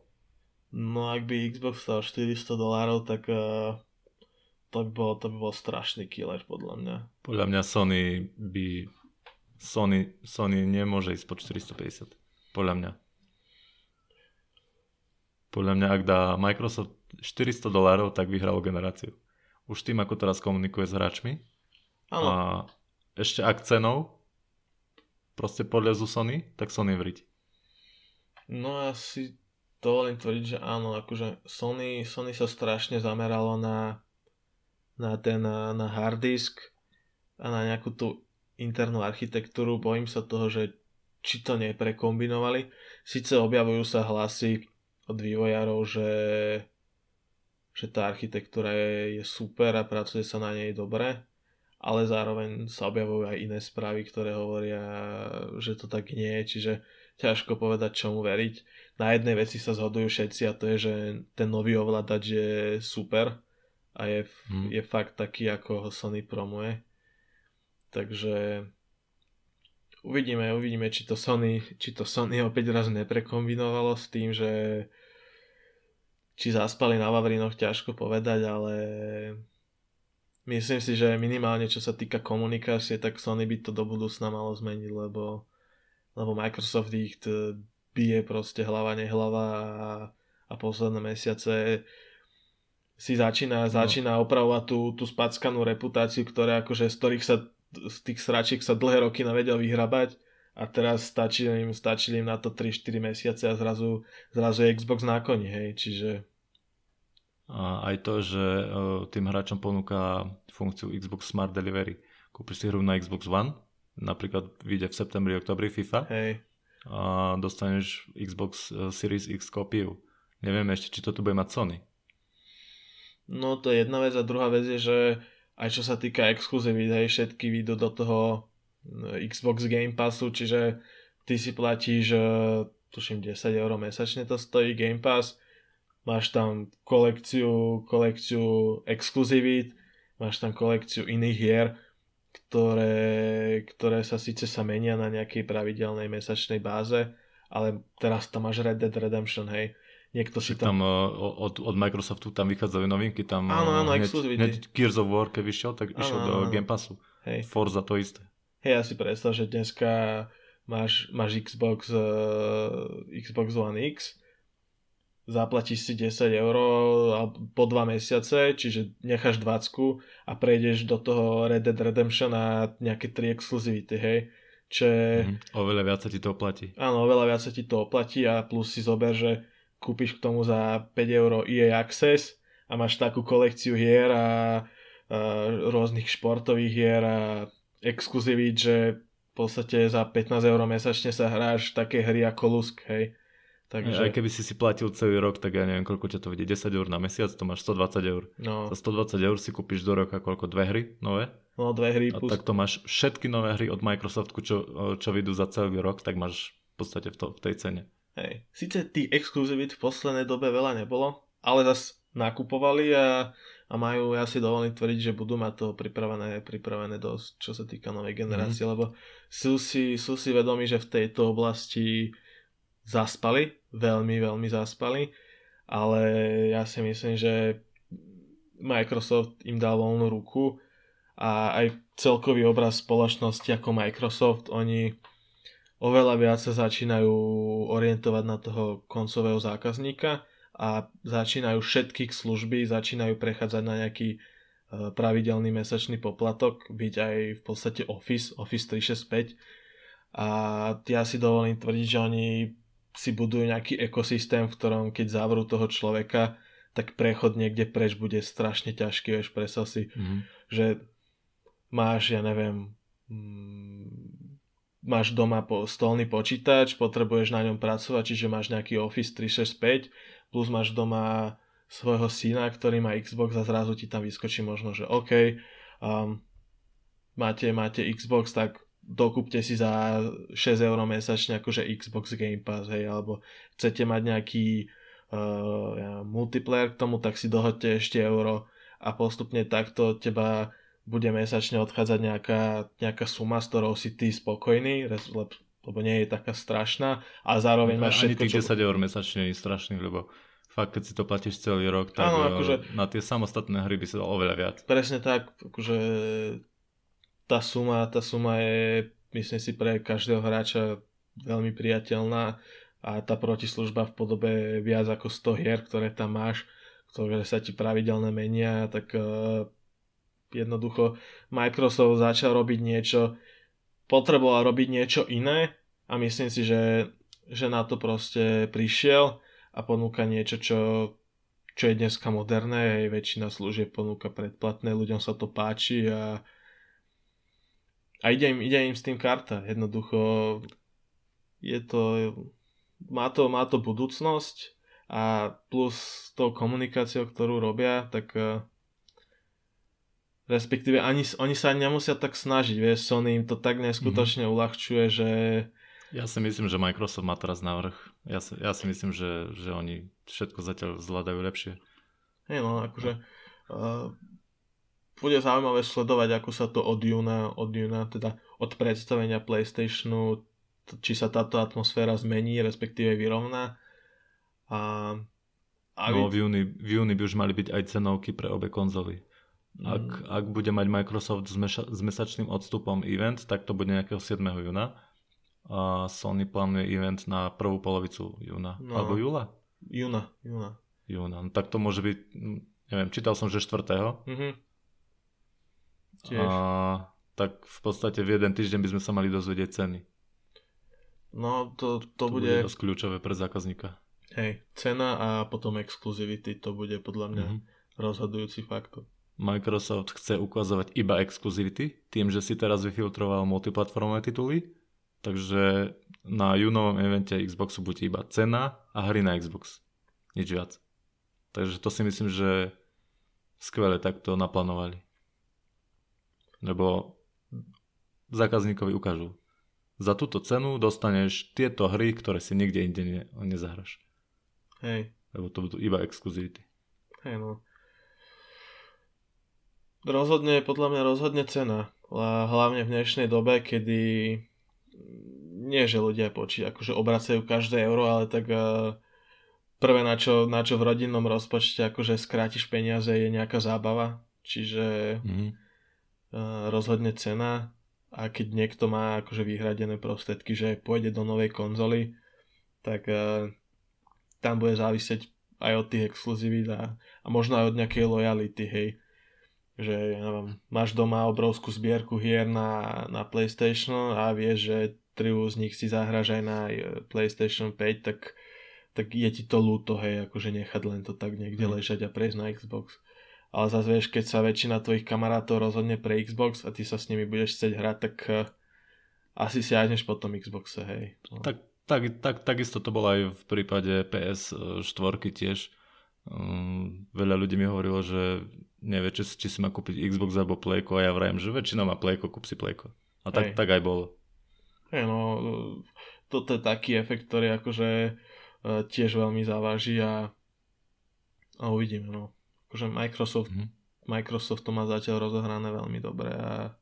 No ak by Xbox stal 400 dolárov, tak uh, to, by bol, to by bol strašný killer podľa mňa. Podľa mňa Sony by... Sony, Sony nemôže ísť po 450. Podľa mňa. Podľa mňa, ak dá Microsoft 400 dolárov, tak vyhral generáciu. Už tým, ako teraz komunikuje s hráčmi. Ano. A ešte ak cenou, proste podľazu Sony, tak Sony vriť. No ja si dovolím tvrdiť, že áno, akože Sony, Sony sa strašne zameralo na, na ten na, na hard disk a na nejakú tú internú architektúru. Bojím sa toho, že či to neprekombinovali. Sice objavujú sa hlasy od vývojárov, že, že tá architektúra je, je super a pracuje sa na nej dobre, ale zároveň sa objavujú aj iné správy, ktoré hovoria, že to tak nie je, čiže ťažko povedať, čomu veriť. Na jednej veci sa zhodujú všetci a to je, že ten nový ovládač je super a je, hmm. je fakt taký, ako ho Sony promuje. Takže uvidíme, uvidíme, či to Sony, či to Sony opäť raz neprekombinovalo s tým, že či zaspali na Vavrinoch, ťažko povedať, ale Myslím si, že minimálne čo sa týka komunikácie, tak Sony by to do budúcna malo zmeniť, lebo, lebo Microsoft ich t- bije proste hlava nehlava a, a posledné mesiace si začína, no. začína opravovať tú, tú spackanú reputáciu, ktoré akože z ktorých sa z tých sračiek sa dlhé roky navedel vyhrabať a teraz stačí im, stačí im na to 3-4 mesiace a zrazu, zrazu je Xbox na koni, hej, čiže a aj to, že e, tým hráčom ponúka funkciu Xbox Smart Delivery. Kúpiš si hru na Xbox One, napríklad vyjde v septembri, oktobri FIFA Hej. a dostaneš Xbox e, Series X kópiu. Neviem ešte, či to tu bude mať Sony. No to je jedna vec a druhá vec je, že aj čo sa týka exkluzivít, hej, všetky výjdu do toho e, Xbox Game Passu, čiže ty si platíš tuším 10 eur mesačne to stojí Game Pass máš tam kolekciu, kolekciu exkluzivít, máš tam kolekciu iných hier, ktoré, ktoré sa síce sa menia na nejakej pravidelnej mesačnej báze, ale teraz tam máš Red Dead Redemption, hej. Niekto si tam... tam od, od Microsoftu tam vychádzajú novinky, tam áno, áno, hneď, hneď Gears of War, keď vyšiel, tak áno, išiel do áno. Game Passu. Hej. Forza to isté. Hej, ja si predstav, že dneska máš, máš Xbox, uh, Xbox One X zaplatíš si 10 eur po dva mesiace, čiže necháš 20 a prejdeš do toho Red Dead Redemption a nejaké tri exkluzivity, hej. Čo mm, oveľa viac sa ti to oplatí. Áno, oveľa viac sa ti to oplatí a plus si zober, že kúpiš k tomu za 5 eur EA Access a máš takú kolekciu hier a, a rôznych športových hier a exkluzivít, že v podstate za 15 eur mesačne sa hráš také hry ako Lusk, hej. Takže... Aj keby si si platil celý rok, tak ja neviem, koľko ťa to vidie, 10 eur na mesiac, to máš 120 eur. No. Za 120 eur si kúpiš do roka koľko? Dve hry nové? No, dve hry. A tak to máš všetky nové hry od Microsoftu, čo, čo vyjdú za celý rok, tak máš v podstate v, to, v tej cene. Hej. Sice tých exkluzivít v poslednej dobe veľa nebolo, ale zas nakupovali a, a majú, ja si dovolím tvrdiť, že budú mať to pripravené, pripravené dosť, čo sa týka novej generácie, mm. lebo sú si, sú si vedomi, že v tejto oblasti zaspali, veľmi, veľmi zaspali, ale ja si myslím, že Microsoft im dal voľnú ruku a aj celkový obraz spoločnosti ako Microsoft, oni oveľa viac sa začínajú orientovať na toho koncového zákazníka a začínajú všetky služby, začínajú prechádzať na nejaký pravidelný mesačný poplatok, byť aj v podstate Office, Office 365 a ja si dovolím tvrdiť, že oni si budujú nejaký ekosystém, v ktorom keď zavrú toho človeka, tak prechod niekde preč bude strašne ťažký, vieš, predstav si, mm-hmm. že máš, ja neviem, mm, máš doma po, stolný počítač, potrebuješ na ňom pracovať, čiže máš nejaký Office 365, plus máš doma svojho syna, ktorý má Xbox a zrazu ti tam vyskočí možno, že OK, um, máte, máte Xbox, tak dokúpte si za 6 eur mesačne akože Xbox Game Pass, hej, alebo chcete mať nejaký uh, multiplayer k tomu, tak si dohodte ešte euro a postupne takto teba bude mesačne odchádzať nejaká, nejaká suma, s ktorou si ty spokojný, lebo nie je taká strašná a zároveň máš všetko, Ani tých 10 eur mesačne je strašný, lebo fakt, keď si to platíš celý rok, tak ano, akože, na tie samostatné hry by sa dalo oveľa viac. Presne tak, akože tá suma, tá suma je, myslím si, pre každého hráča veľmi priateľná a tá protislužba v podobe viac ako 100 hier, ktoré tam máš, ktoré sa ti pravidelne menia, tak uh, jednoducho Microsoft začal robiť niečo, potreboval robiť niečo iné a myslím si, že, že na to proste prišiel a ponúka niečo, čo, čo je dneska moderné, aj väčšina služieb ponúka predplatné, ľuďom sa to páči a, a ide, im, ide im s tým karta. Jednoducho je to, má to, má to budúcnosť a plus s tou komunikáciou, ktorú robia, tak uh, respektíve ani, oni sa nemusia tak snažiť, vieš, Sony im to tak neskutočne mm-hmm. uľahčuje, že ja si myslím, že Microsoft má teraz návrh. Ja si, ja si myslím, že, že oni všetko zatiaľ zvládajú lepšie. Hej, no akože uh, bude zaujímavé sledovať, ako sa to od júna, od júna, teda od predstavenia PlayStationu, či sa táto atmosféra zmení, respektíve vyrovná. A, a no, v júni, v júni by už mali byť aj cenovky pre obe konzoly. Ak, mm. ak bude mať Microsoft s, meša, s mesačným odstupom event, tak to bude nejakého 7. júna a Sony plánuje event na prvú polovicu júna. No, Alebo júla? Júna, júna. Júna. No, tak to môže byť, neviem, čítal som, že 4. Mhm. Tiež. A, tak v podstate v jeden týždeň by sme sa mali dozvedieť ceny. No, to, to, to bude... bude dosť kľúčové pre zákazníka. Hej, cena a potom exclusivity, to bude podľa mňa mm-hmm. rozhodujúci faktor. Microsoft chce ukazovať iba exclusivity, tým, že si teraz vyfiltroval multiplatformové tituly Takže na júnovom evente Xboxu bude iba cena a hry na Xbox. Nič viac. Takže to si myslím, že skvele takto naplánovali. Lebo zákazníkovi ukážu. Za túto cenu dostaneš tieto hry, ktoré si nikde inde ne, nezahraš. Hej. Lebo to budú iba exkluzivity. Hej no. Rozhodne, podľa mňa rozhodne cena. Hlavne v dnešnej dobe, kedy nie, že ľudia poči, akože obracajú každé euro, ale tak uh, prvé, na čo, na čo v rodinnom rozpočte akože skrátiš peniaze, je nejaká zábava. Čiže mm-hmm. Uh, rozhodne cena a keď niekto má akože vyhradené prostriedky, že pôjde do novej konzoly, tak uh, tam bude závisieť aj od tých exkluzivít a, a možno aj od nejakej lojality, hej. Že, ja neviem, máš doma obrovskú zbierku hier na, na PlayStation a vieš, že triu z nich si zahraš aj na e, PlayStation 5, tak, tak je ti to ľúto, hej, akože nechať len to tak niekde mm. ležať a prejsť na Xbox. Ale zase vieš, keď sa väčšina tvojich kamarátov rozhodne pre Xbox a ty sa s nimi budeš chcieť hrať, tak uh, asi si siahneš po tom Xboxe, hej. No. Tak, tak, tak, takisto to bolo aj v prípade PS4 tiež. Um, veľa ľudí mi hovorilo, že nevie, či, či si má kúpiť Xbox alebo Playko a ja vrajem, že väčšina má Playko, kúp si Playko. A tak, tak aj bolo. Hey, no, toto je taký efekt, ktorý akože e, tiež veľmi závaží a, a uvidíme, no. Akože Microsoft, mm-hmm. Microsoft to má zatiaľ rozohrané veľmi dobre a,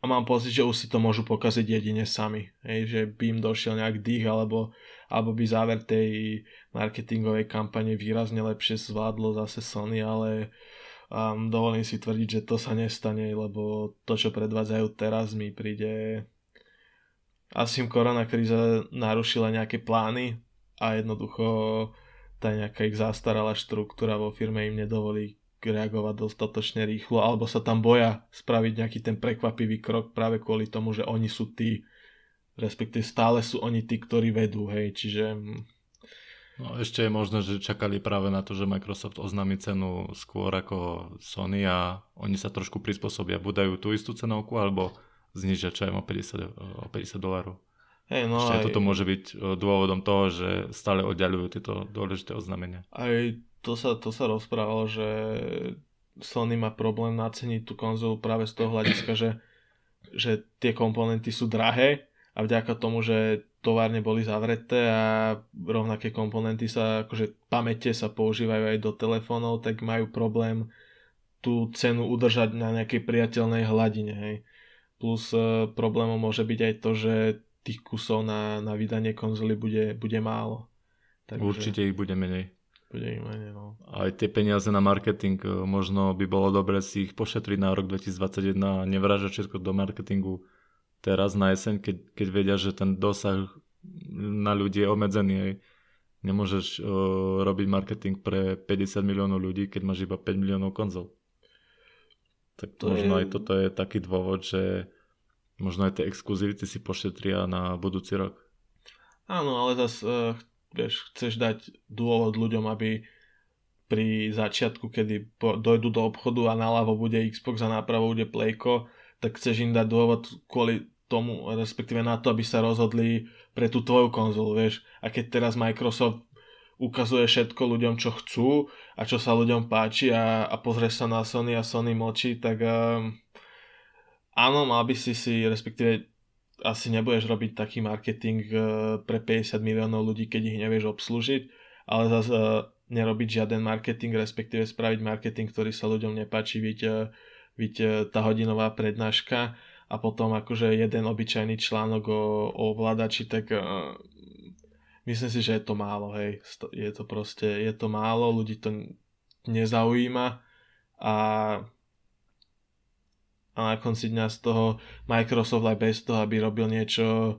a mám pocit, že už si to môžu pokaziť jedine sami. Hej, že by im došiel nejak dých alebo, alebo by záver tej marketingovej kampane výrazne lepšie zvládlo zase Sony, ale um, dovolím si tvrdiť, že to sa nestane, lebo to, čo predvádzajú teraz, mi príde asi im korona kríza narušila nejaké plány a jednoducho tá nejaká ich zastaralá štruktúra vo firme im nedovolí reagovať dostatočne rýchlo, alebo sa tam boja spraviť nejaký ten prekvapivý krok práve kvôli tomu, že oni sú tí, respektíve stále sú oni tí, ktorí vedú, hej, čiže... Hm. No, ešte je možné, že čakali práve na to, že Microsoft oznámi cenu skôr ako Sony a oni sa trošku prispôsobia. Budajú tú istú cenovku alebo znižia čo o 50, o 50 dolárov. Hey, no Ešte aj toto môže byť e, dôvodom toho, že stále oddalujú tieto dôležité oznámenia. Aj to sa, to sa rozprávalo, že Sony má problém naceniť tú konzolu práve z toho hľadiska, že, že tie komponenty sú drahé a vďaka tomu, že továrne boli zavreté a rovnaké komponenty sa, akože pamäte sa používajú aj do telefónov, tak majú problém tú cenu udržať na nejakej priateľnej hladine. Hej. Plus e, problémom môže byť aj to, že tých kusov na, na vydanie konzoly bude, bude málo. Takže Určite ich bude menej. Bude ich menej, no. Aj tie peniaze na marketing, e, možno by bolo dobre si ich pošetriť na rok 2021 a nevražať všetko do marketingu teraz na jeseň, keď, keď vedia, že ten dosah na ľudí je obmedzený. Aj. Nemôžeš uh, robiť marketing pre 50 miliónov ľudí, keď máš iba 5 miliónov konzol. Tak to možno je... aj toto je taký dôvod, že Možno aj tie exkluzivity si pošetria na budúci rok. Áno, ale zase uh, vieš, chceš dať dôvod ľuďom, aby pri začiatku, kedy po, dojdu do obchodu a naľavo bude Xbox a nápravo bude Playko, tak chceš im dať dôvod kvôli tomu, respektíve na to, aby sa rozhodli pre tú tvoju konzolu, vieš. A keď teraz Microsoft ukazuje všetko ľuďom, čo chcú a čo sa ľuďom páči a, a pozrieš sa na Sony a Sony močí, tak uh, áno, mal by si si, respektíve asi nebudeš robiť taký marketing eh, pre 50 miliónov ľudí, keď ich nevieš obslúžiť, ale zase eh, nerobiť žiaden marketing, respektíve spraviť marketing, ktorý sa ľuďom nepáči, byť, eh, byť tá hodinová prednáška a potom akože jeden obyčajný článok o, o ovládači, tak myslím si, že je to málo, hej. Je to proste, je to málo, ľudí to nezaujíma a a na konci dňa z toho Microsoft aj bez toho, aby robil niečo,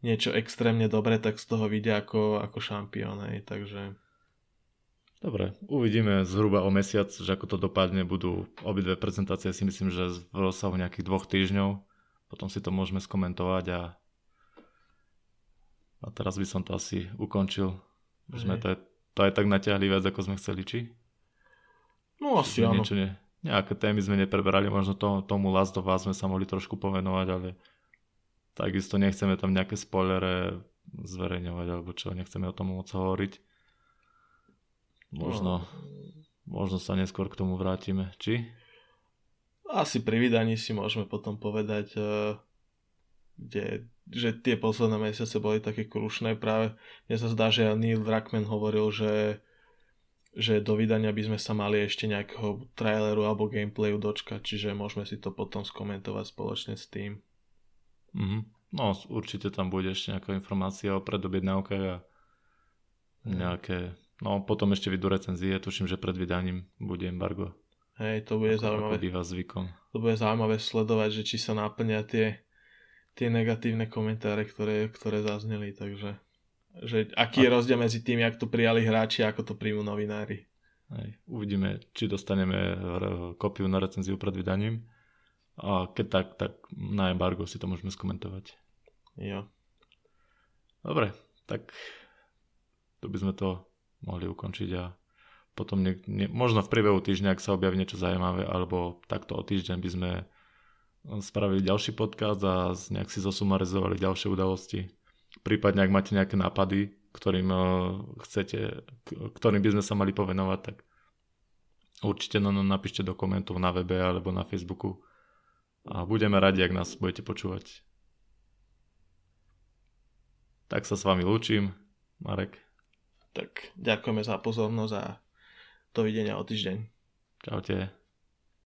niečo extrémne dobre, tak z toho vidia ako, ako šampión. Hej. Takže... Dobre, uvidíme zhruba o mesiac, že ako to dopadne. Budú obidve prezentácie si myslím, že v rozsahu nejakých dvoch týždňov. Potom si to môžeme skomentovať a, a teraz by som to asi ukončil. Už sme to, to aj tak natiahli viac, ako sme chceli, či? No asi áno. Niečo nie, nejaké témy sme nepreberali, možno to, tomu Last of Us sme sa mohli trošku povenovať, ale takisto nechceme tam nejaké spoilere zverejňovať, alebo čo, nechceme o tom moc hovoriť. Možno, no. možno sa neskôr k tomu vrátime, či? Asi pri vydaní si môžeme potom povedať, eh, kde, že tie posledné mesiace boli také krušné práve. Mne sa zdá, že Neil Druckmann hovoril, že že do vydania by sme sa mali ešte nejakého traileru alebo gameplayu dočkať, čiže môžeme si to potom skomentovať spoločne s tým. Mm-hmm. No určite tam bude ešte nejaká informácia o predobjednávke a nejaké, no potom ešte vidú recenzie, tuším, že pred vydaním bude embargo. Hej, to bude ako, zaujímavé. Ako býva zvykom. To bude zaujímavé sledovať, že či sa naplňa tie, tie negatívne komentáre, ktoré, ktoré zazneli, takže že aký je rozdiel medzi tým, jak to prijali hráči a ako to príjmu novinári. Hej. Uvidíme, či dostaneme kopiu na recenziu pred vydaním. A keď tak, tak na embargo si to môžeme skomentovať. Jo. Dobre, tak tu by sme to mohli ukončiť a potom ne, ne, možno v priebehu týždňa, ak sa objaví niečo zaujímavé, alebo takto o týždeň by sme spravili ďalší podcast a nejak si zosumarizovali ďalšie udalosti Prípadne, ak máte nejaké nápady, ktorým uh, chcete, ktorým by sme sa mali povenovať, tak určite no, no, napíšte do komentov na webe alebo na Facebooku a budeme radi, ak nás budete počúvať. Tak sa s vami lúčim, Marek. Tak ďakujeme za pozornosť a dovidenia o týždeň. Čaute.